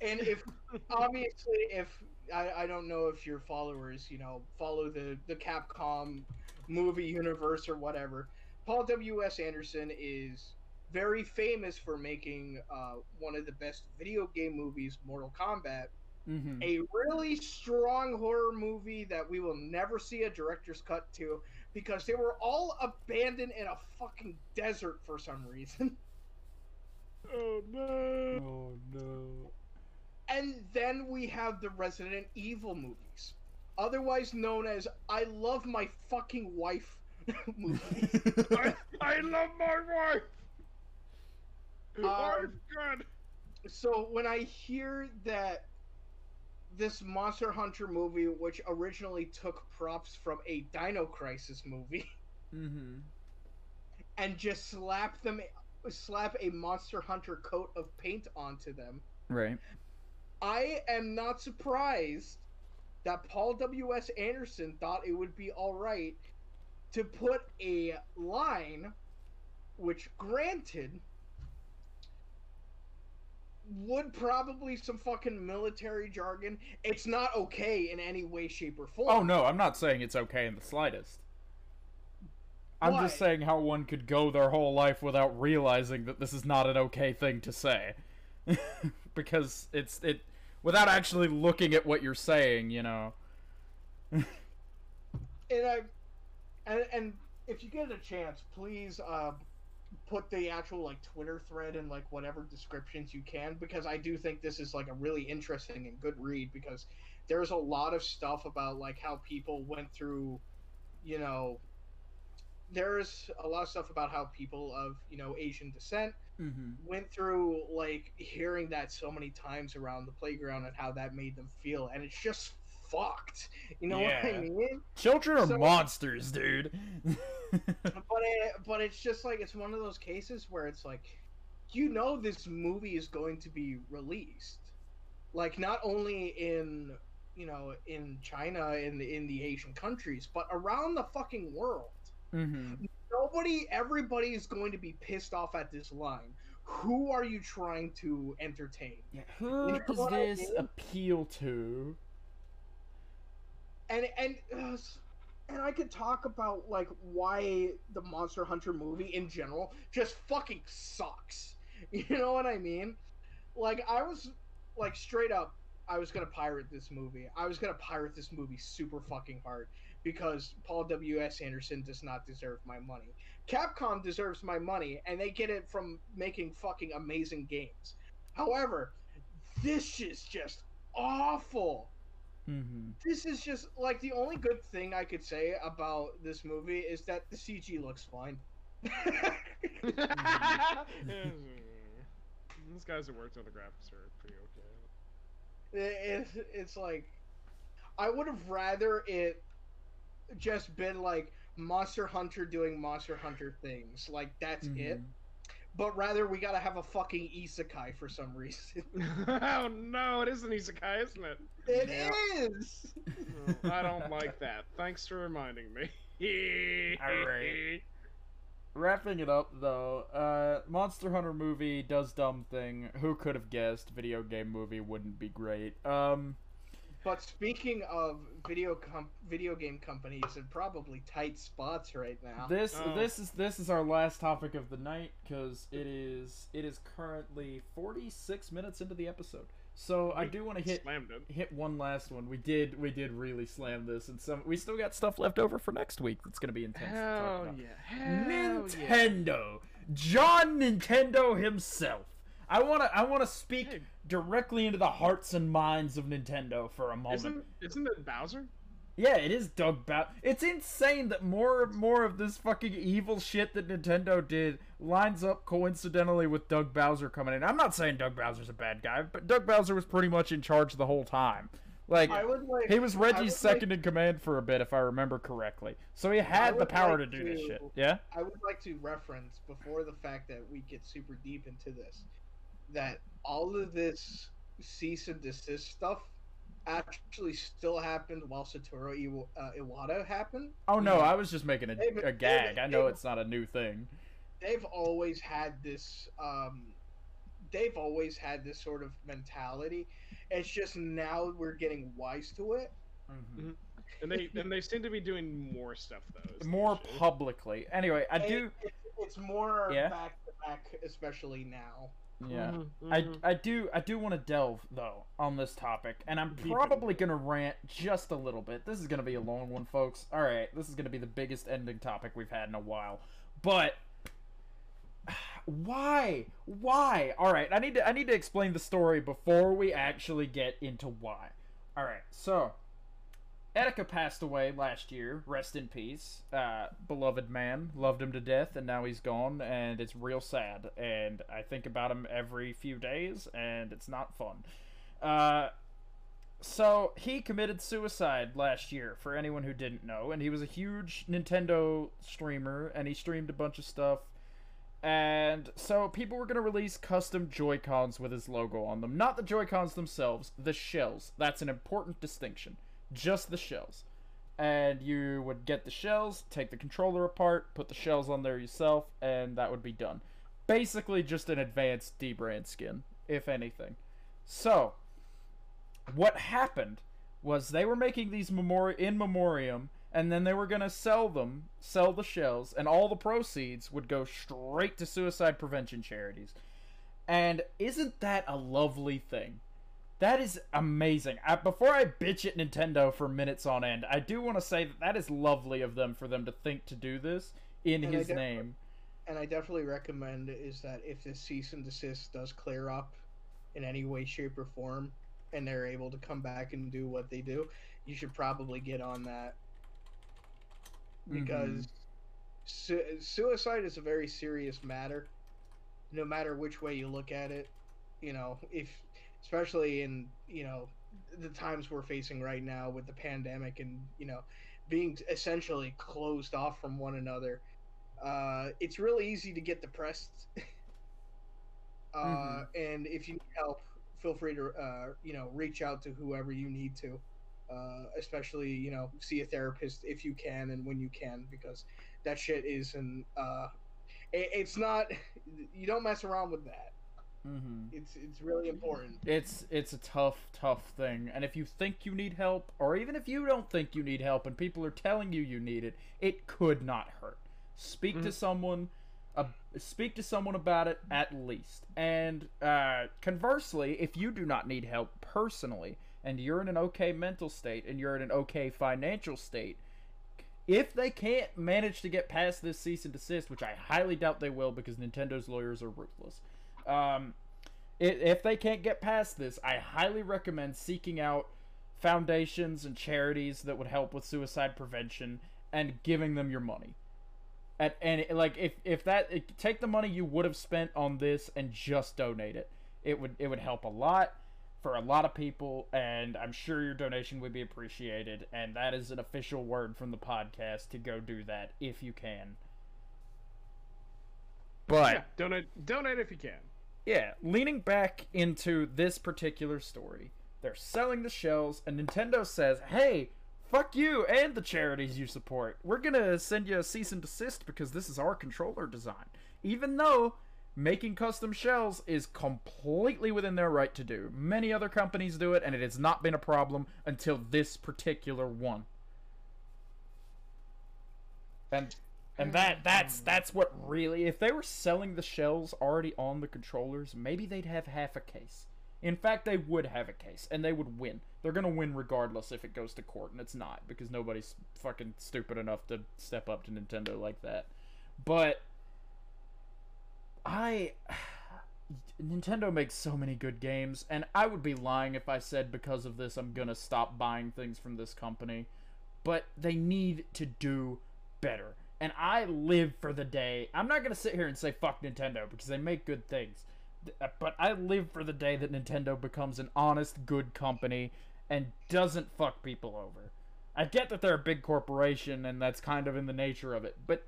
And if obviously if I, I don't know if your followers, you know, follow the, the Capcom movie universe or whatever. Paul W. S. Anderson is very famous for making uh, one of the best video game movies, Mortal Kombat. Mm-hmm. a really strong horror movie that we will never see a director's cut to because they were all abandoned in a fucking desert for some reason. oh no. Oh no. And then we have the Resident Evil movies, otherwise known as I Love My Fucking Wife movies. I, I love my wife. Um, Wife's good. so when I hear that this Monster Hunter movie, which originally took props from a Dino Crisis movie, mm-hmm. and just slap them slap a monster hunter coat of paint onto them Right. i am not surprised that paul ws anderson thought it would be all right to put a line which granted would probably some fucking military jargon it's not okay in any way shape or form Oh no, I'm not saying it's okay in the slightest. I'm just saying how one could go their whole life without realizing that this is not an okay thing to say. because it's it without actually looking at what you're saying, you know. and I and, and if you get a chance, please uh, put the actual like Twitter thread and like whatever descriptions you can because I do think this is like a really interesting and good read because there's a lot of stuff about like how people went through, you know, there's a lot of stuff about how people of you know Asian descent Mm-hmm. went through like hearing that so many times around the playground and how that made them feel, and it's just fucked. You know what I mean? Children are So- monsters, dude. but it, but it's just like it's one of those cases where it's like you know this movie is going to be released like not only in you know in china in the in the asian countries but around the fucking world mm-hmm. nobody everybody is going to be pissed off at this line who are you trying to entertain Yeah, who You know does what I this mean? appeal to? And and and I could talk about like why the Monster Hunter movie in general just fucking sucks. You know what I mean? Like I was like straight up I was to pirate this movie. I was to pirate this movie super fucking hard because Paul W.S. Anderson does not deserve my money. Capcom deserves my money and they get it from making fucking amazing games. However, this is just awful Mm-hmm. this is just like the only good thing I could say about this movie is that the CG looks fine. These guys that worked on the graphics are pretty okay. it, it, it's like I would have rather it just been like Monster Hunter doing Monster Hunter things. Like that's Mm-hmm. it. But rather we gotta have a fucking isekai for some reason. oh no, it is an isekai, isn't it? It Yeah. is. Oh, I don't like that. Thanks for reminding me. Alright. Wrapping it up though, uh, Monster Hunter movie does dumb thing. Who could have guessed? Video game movie wouldn't be great. Um, But speaking of video com- video game companies in probably tight spots right now. this Oh. this is this is our last topic of the night because it is it is currently forty six minutes into the episode. So I do want to hit hit one last one. We did we did really slam this, and some we still got stuff left over for next week. That's gonna be intense. to talk Hell about. yeah. Hell yeah. Nintendo, John Nintendo himself. I wanna I wanna speak Hey. directly into the hearts and minds of Nintendo for a moment. Isn't isn't it Bowser? Yeah, it is Doug Bow. It's insane that more more of this fucking evil shit that Nintendo did lines up coincidentally with Doug Bowser coming in. I'm not saying Doug Bowser's a bad guy, but Doug Bowser was pretty much in charge the whole time. Like like he was Reggie's second in command for a bit, if I remember correctly. So he had the power like to do this shit. Yeah. I would like to reference before the fact that we get super deep into this that all of this cease and desist stuff actually still happened while Satoru Iwa- uh, Iwata happened. Oh no, I was just making a, a gag. I know it's not a new thing. They've always had this. Um, they've always had this sort of mentality. It's just now we're getting wise to it. And they and they seem to be doing more stuff though. More publicly. Anyway, I And do. It's, it's more Yeah? back to back, especially now. Yeah. Mhm, I, mhm. I do I do want to delve though on this topic, and I'm probably gonna rant just a little bit. This is gonna be a long one, folks. All right, this is gonna be the biggest ending topic we've had in a while. But why? Why? All right, I need to I need to explain the story before we actually get into why. All right, so Etika passed away last year. Rest in peace. Uh, beloved man. Loved him to death, and now he's gone, and it's real sad. And I think about him every few days, and it's not fun. Uh, so he committed suicide last year, for anyone who didn't know, and he was a huge Nintendo streamer, and he streamed a bunch of stuff. And so people were going to release custom Joy-Cons with his logo on them. Not the Joy-Cons themselves, the shells. That's an important distinction just the shells. And you would get the shells, take the controller apart, put the shells on there yourself, and that would be done. Basically, just an advanced dbrand skin, if anything. So, what happened was they were making these memori- in memoriam, and then they were gonna sell them, sell the shells, and all the proceeds would go straight to suicide prevention charities. And isn't that a lovely thing? That is amazing. I, before I bitch at Nintendo for minutes on end, I do want to say that that is lovely of them for them to think to do this in And his def- name. and I definitely recommend is that if this cease and desist does clear up in any way, shape, or form, and they're able to come back and do what they do, you should probably get on that mm-hmm. because su- suicide is a very serious matter no matter which way you look at it you know if especially in you know the times we're facing right now with the pandemic and you know being essentially closed off from one another uh, it's really easy to get depressed uh, Mhm. and if you need help feel free to uh, you know reach out to whoever you need to uh, especially you know see a therapist if you can and when you can because that shit is an uh, it, it's not you don't mess around with that Mm-hmm. it's it's really important It's it's a tough, tough thing. And if you think you need help, or even if you don't think you need help, and people are telling you you need it, it could not hurt. Speak to Mhm. someone. Uh, speak to someone about it at least. And uh, conversely, if you do not need help personally, and you're in an okay mental state, and you're in an okay financial state, if they can't manage to get past this cease and desist, which I highly doubt they will because Nintendo's lawyers are ruthless, um, i- if they can't get past this, I highly recommend seeking out foundations and charities that would help with suicide prevention and giving them your money. At and like if if that it, take the money you would have spent on this and just donate it, it would it would help a lot for a lot of people, and I'm sure your donation would be appreciated. And that is an official word from the podcast to go do that if you can. But yeah, donate donate if you can. Yeah, leaning back into this particular story, they're selling the shells, and Nintendo says, "Hey, fuck you and the charities you support. We're gonna send you a cease and desist because this is our controller design." Even though making custom shells is completely within their right to do, many other companies do it, and it has not been a problem until this particular one. And and mm. that that's that's what really if they were selling the shells already on the controllers, maybe they'd have half a case. In fact, they would have a case and they would win. They're going to win regardless if it goes to court and it's not because nobody's fucking stupid enough to step up to Nintendo like that. But I Nintendo makes so many good games and I would be lying if I said because of this I'm going to stop buying things from this company. But they need to do better. And I live for the day. I'm not to sit here and say fuck Nintendo because they make good things. Uh, But I live for the day that Nintendo becomes an honest, good company and doesn't fuck people over. I get that they're a big corporation and that's kind of in the nature of it, but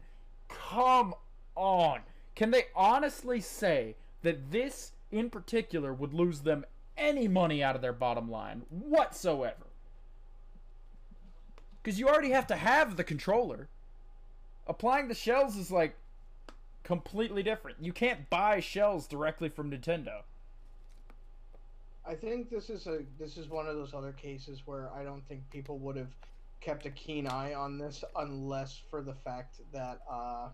come on. Can they honestly say that this in particular would lose them any money out of their bottom line whatsoever? Because you already have to have the controller. Applying the shells is like completely different. You can't buy shells directly from Nintendo. I think this is a this is one of those other cases where I don't think people would have kept a keen eye on this unless for the fact that uh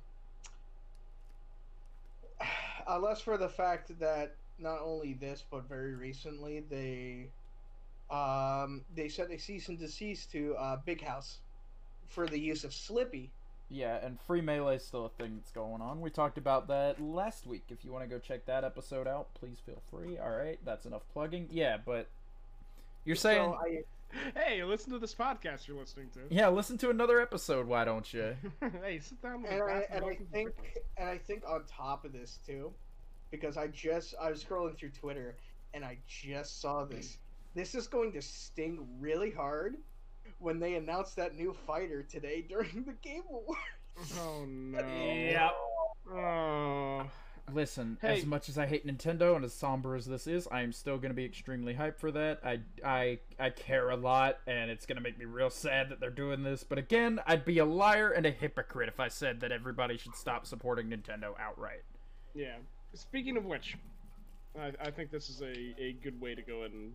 unless for the fact that not only this but very recently they um they said they cease and desist to uh Big House for the use of Slippi. Yeah, and free melee is still a thing that's going on. We talked about that last week. If you want to go check that episode out, please feel free. All right, that's enough plugging. Yeah, but you're saying, So I Hey, listen to this podcast you're listening to. yeah, listen to another episode. Why don't you? hey, sit down with and I, and I think and I think on top of this too, because I just I was scrolling through Twitter and I just saw this. This is going to sting really hard when they announced that new fighter today during the Game Awards. Oh no. Yep. Oh. Listen, Hey. as much as I hate Nintendo and as somber as this is, I am still going to be extremely hyped for that. I, I, I care a lot, and it's going to make me real sad that they're doing this. But again, I'd be a liar and a hypocrite if I said that everybody should stop supporting Nintendo outright. Yeah. Speaking of which, I, I think this is a, a good way to go and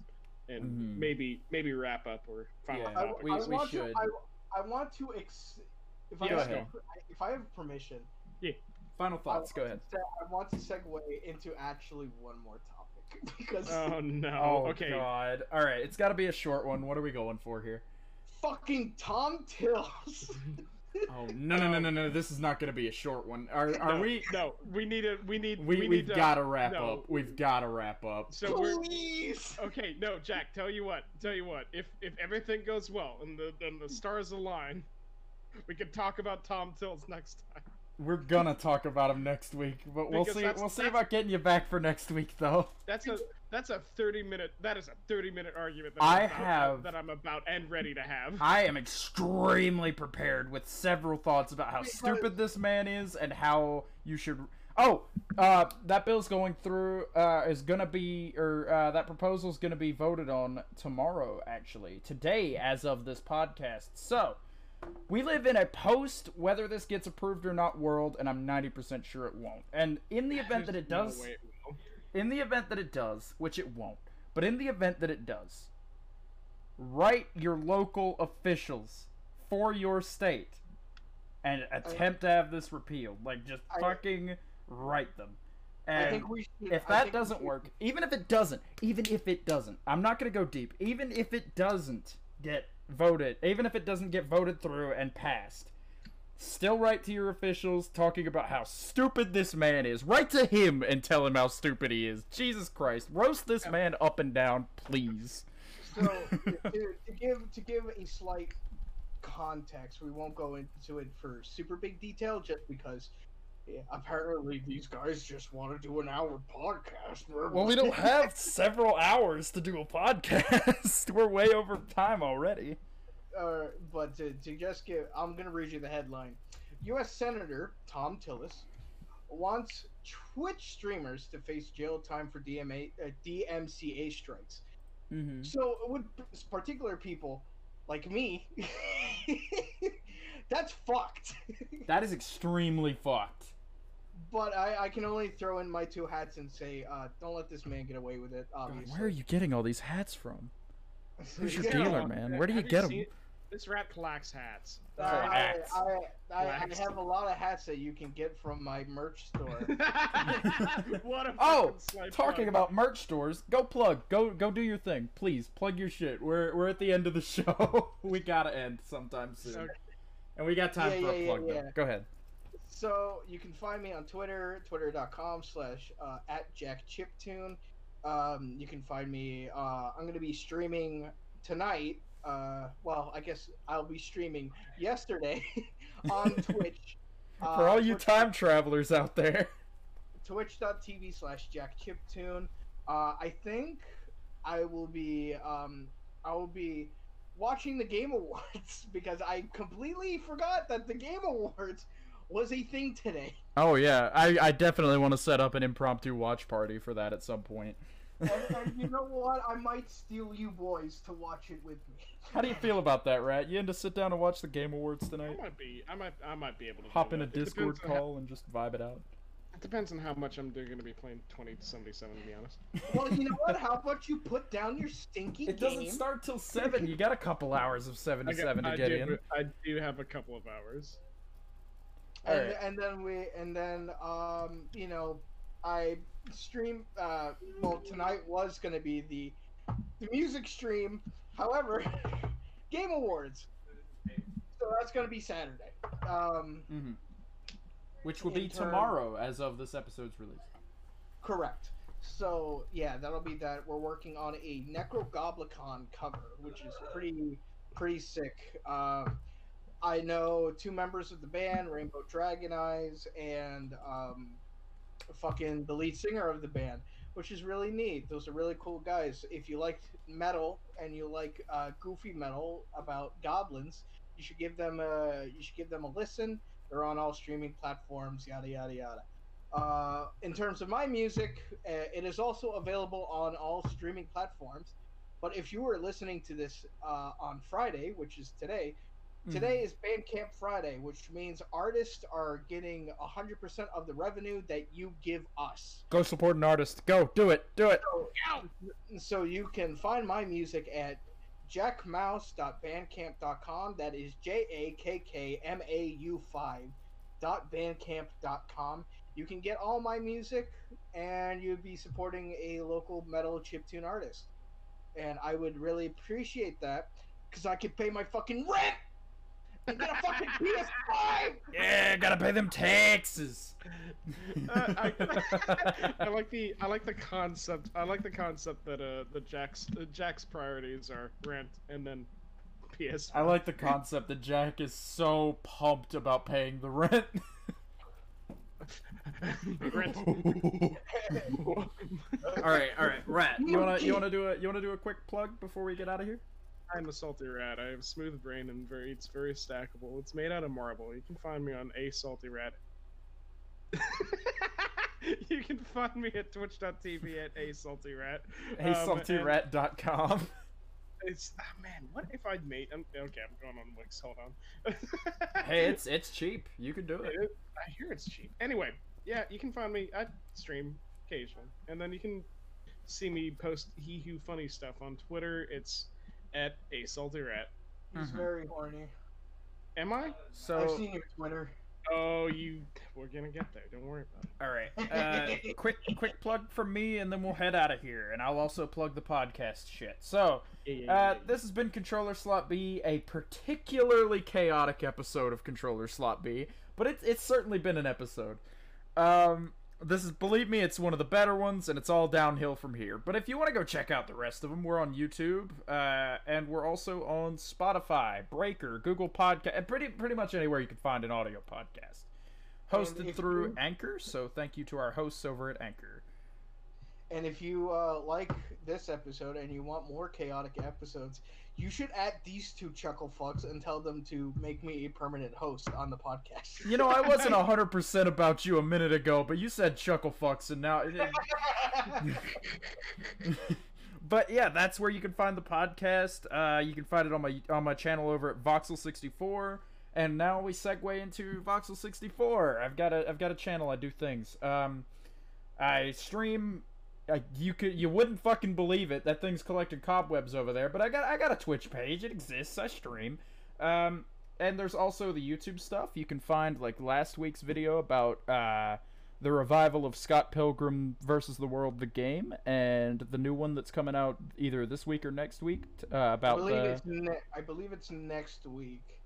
and Mhm. maybe maybe wrap up or final Yeah. Topic. we- I we want should. To, I, I want to ex- if I Yeah, have, if I have permission, Yeah. Final thoughts. Go ahead. se- I want to segue into actually one more topic because Oh no. Oh okay. God! All right, it's got to be a short one. What are we going for here? fucking Tom Tillis Oh no no no no no! This is not going to be a short one. Are are no, we? No, we need a we need We, we we've got to wrap no. up. We've got to wrap up. So we're Please. okay. No, Jack. Tell you what. Tell you what. If if everything goes well and the and the stars align, we can talk about Tom Tillis next time. We're gonna talk about him next week, but we'll Because see. We'll see about getting you back for next week, though. That's a that's a thirty minute that is a thirty minute argument that I I'm about, have- that I'm about and ready to have. I am extremely prepared with several thoughts about how Because- stupid this man is and how you should. Oh, uh, that bill's going through. Uh, is gonna be, or uh, that proposal's gonna be voted on tomorrow. Actually, today, as of this podcast. So, we live in a post whether this gets approved or not world, and I'm 90% sure it won't. And in the event that it does no does, way it will. In the event that it does, which it won't, but in the event that it does, write your local officials for your state and attempt to have this repealed. Like, just I- fucking write them. I And think we should. if that doesn't work, even if it doesn't, even if it doesn't, I'm not gonna go deep. Even if it doesn't get voted, even if it doesn't get voted through and passed, still write to your officials talking about how stupid this man is. Write to him and tell him how stupid he is. Jesus Christ, roast this man up and down, please. So to, to give to give a slight context, we won't go into it for super big detail, just because yeah, apparently these guys just want to do an hour podcast. Well, we don't have several hours to do a podcast. We're way over time already. Uh, but to, to just give, I'm gonna read you the headline. U.S. Senator Tom Tillis wants Twitch streamers to face jail time for DMA, uh, DMCA strikes. Mm-hmm. So with particular people like me, that's fucked. That is extremely fucked. but I, I can only throw in my two hats and say, uh, don't let this man get away with it. God, Obviously. where are you getting all these hats from? Who's your Yeah, dealer, man? Where do you have get 'em? seen- This rat collects hats. I, For I, hats. I, I, I Wax. have a lot of hats that you can get from my merch store. what a Oh, talking plug. about merch stores, go plug, go go do your thing, please. Plug your shit. We're we're at the end of the show. we gotta end sometime soon, Okay. and we got time Yeah, for a plug yeah, though. yeah. Go ahead. So you can find me on Twitter, twitter.com slash uh, at jackchiptune. Um, you can find me. Uh, I'm gonna be streaming tonight. Uh, well, I guess I'll be streaming yesterday on Twitch. Uh, for all you Twitch- time travelers out there. twitch.tv slash jackchiptune. Uh, I think I will be um, I will be watching the Game Awards because I completely forgot that the Game Awards was a thing today. Oh yeah, I I definitely want to set up an impromptu watch party for that at some point. And, and you know what? I might steal you boys to watch it with me. How do you feel about that, Rat? You in to sit down and watch the Game Awards tonight? I might be. I might. I might be able to. Hop in a that. It Discord depends on how- call and just vibe it out. it depends on how much I'm going to be playing 2077. To be honest. Well, you know what? How about you put down your stinky It game? doesn't start till seven. You got a couple hours of I, seventy-seven got- to I get do, in. I do have a couple of hours. and, Alright. and then we and then um you know i stream uh well tonight was gonna be the the music stream. However game awards. So that's gonna be saturday. Um hmm Which will be turn- tomorrow, as of this episode's release. correct. So yeah that'll be that. We're working on a Nekrogoblikon cover which is pretty pretty sick. Um I know two members of the band, Rainbow Dragon Eyes, and um, fucking the lead singer of the band, which is really neat. Those are really cool guys. If you like metal and you like uh, goofy metal about goblins, you should give them a you should give them a listen. They're on all streaming platforms. Yada yada yada. Uh, in terms of my music, uh, it is also available on all streaming platforms. But if you were listening to this uh, on Friday, which is today, Mm-hmm. Today is Bandcamp Friday, which means artists are getting 100% of the revenue that you give us. Go support an artist. Go do it. Do it. So, so you can find my music at jakkmau5.bandcamp.com. That is J A K K M A U 5 dot bandcamp.com. You can get all my music and you'd be supporting a local metal chiptune artist. And I would really appreciate that because I could pay my fucking rent. And get a fucking PS5. Yeah, gotta pay them taxes. Uh, I, I like the I like the concept. I like the concept that uh the Jack's uh, Jack's priorities are rent and then PS. I like the concept that Jack is so pumped about paying the rent. rent. all right, all right, Rat. You wanna you wanna do a you wanna do a quick plug before we get out of here? I'm a salty rat. I have a smooth brain and very it's very stackable. It's made out of marble. You can find me on a salty rat. you can find me at twitch.tv at a salty rat. A salty Um, HeySaltyRat.com. It's ah, man, what if I made? I'm, okay, I'm going on Wix. Hold on. hey, it's it's cheap. You can do it. It- I hear it's cheap. Anyway, yeah, you can find me. I stream occasionally, and then you can see me post he who funny stuff on Twitter. It's at a salty rat. He's Mhm. very horny. Am I? So I've So seen your Twitter. Oh, you. We're gonna get there. Don't worry about it. all right, uh, quick quick plug from me, and then we'll head out of here. And I'll also plug the podcast shit. So. Yeah, yeah, Uh, this has been Controller Slot B, a particularly chaotic episode of Controller Slot B, but it's it's certainly been an episode. Um, this is believe me, it's one of the better ones, and it's all downhill from here. But if you want to go check out the rest of them, we're on YouTube, uh, and we're also on Spotify, Breaker, Google Podcast, pretty pretty much anywhere you can find an audio podcast. Hosted through you- Anchor, so thank you to our hosts over at Anchor. And if you uh, like this episode and you want more chaotic episodes, you should add these two chuckle fucks and tell them to make me a permanent host on the podcast. You know, I wasn't hundred percent about you a minute ago, but you said chuckle fucks, and now. but yeah, that's where you can find the podcast. Uh, you can find it on my on my channel over at Voxel64. And now we segue into Voxel64. I've got a I've got a channel. I do things. Um, I stream. You could you wouldn't fucking believe it. That thing's collecting cobwebs over there. But I got I got a Twitch page. It exists. I stream. Um, and there's also the YouTube stuff. You can find like last week's video about uh, the revival of Scott Pilgrim versus the World, the game, and the new one that's coming out either this week or next week t- uh, I about believe the. it's ne- I believe it's next week,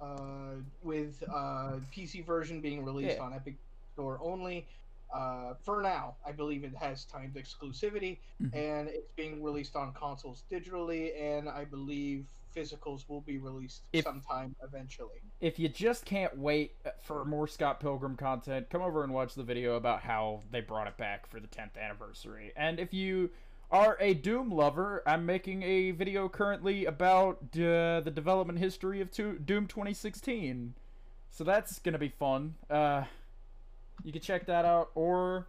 uh, with uh, PC version being released Yeah. on Epic Store only. Uh, for now, I believe it has timed exclusivity, Mhm. and it's being released on consoles digitally, and I believe physicals will be released If- sometime eventually. if you just can't wait for more Scott Pilgrim content, come over and watch the video about how they brought it back for the 10th anniversary. And if you are a Doom lover, I'm making a video currently about uh, the development history of Doom 2016. So that's gonna be fun. Uh, you can check that out, or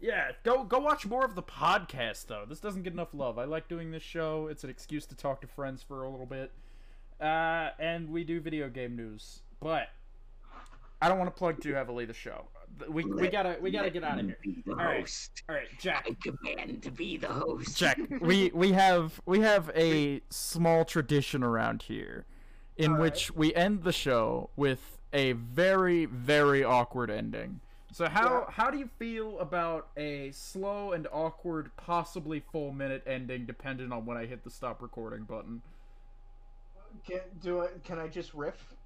yeah, go go watch more of the podcast though. This doesn't get enough love. I like doing this show. It's an excuse to talk to friends for a little bit. Uh, and we do video game news, but I don't want to plug too heavily the show. We, we gotta we gotta get out of here. All right. host. All right, Jack. I command to be the host. Jack, we we have we have a small tradition around here, in All right. which we end the show with a very very awkward ending. So how Yeah. how do you feel about a slow and awkward, possibly full minute ending, depending on when I hit the stop recording button? Can do it? Can I just riff?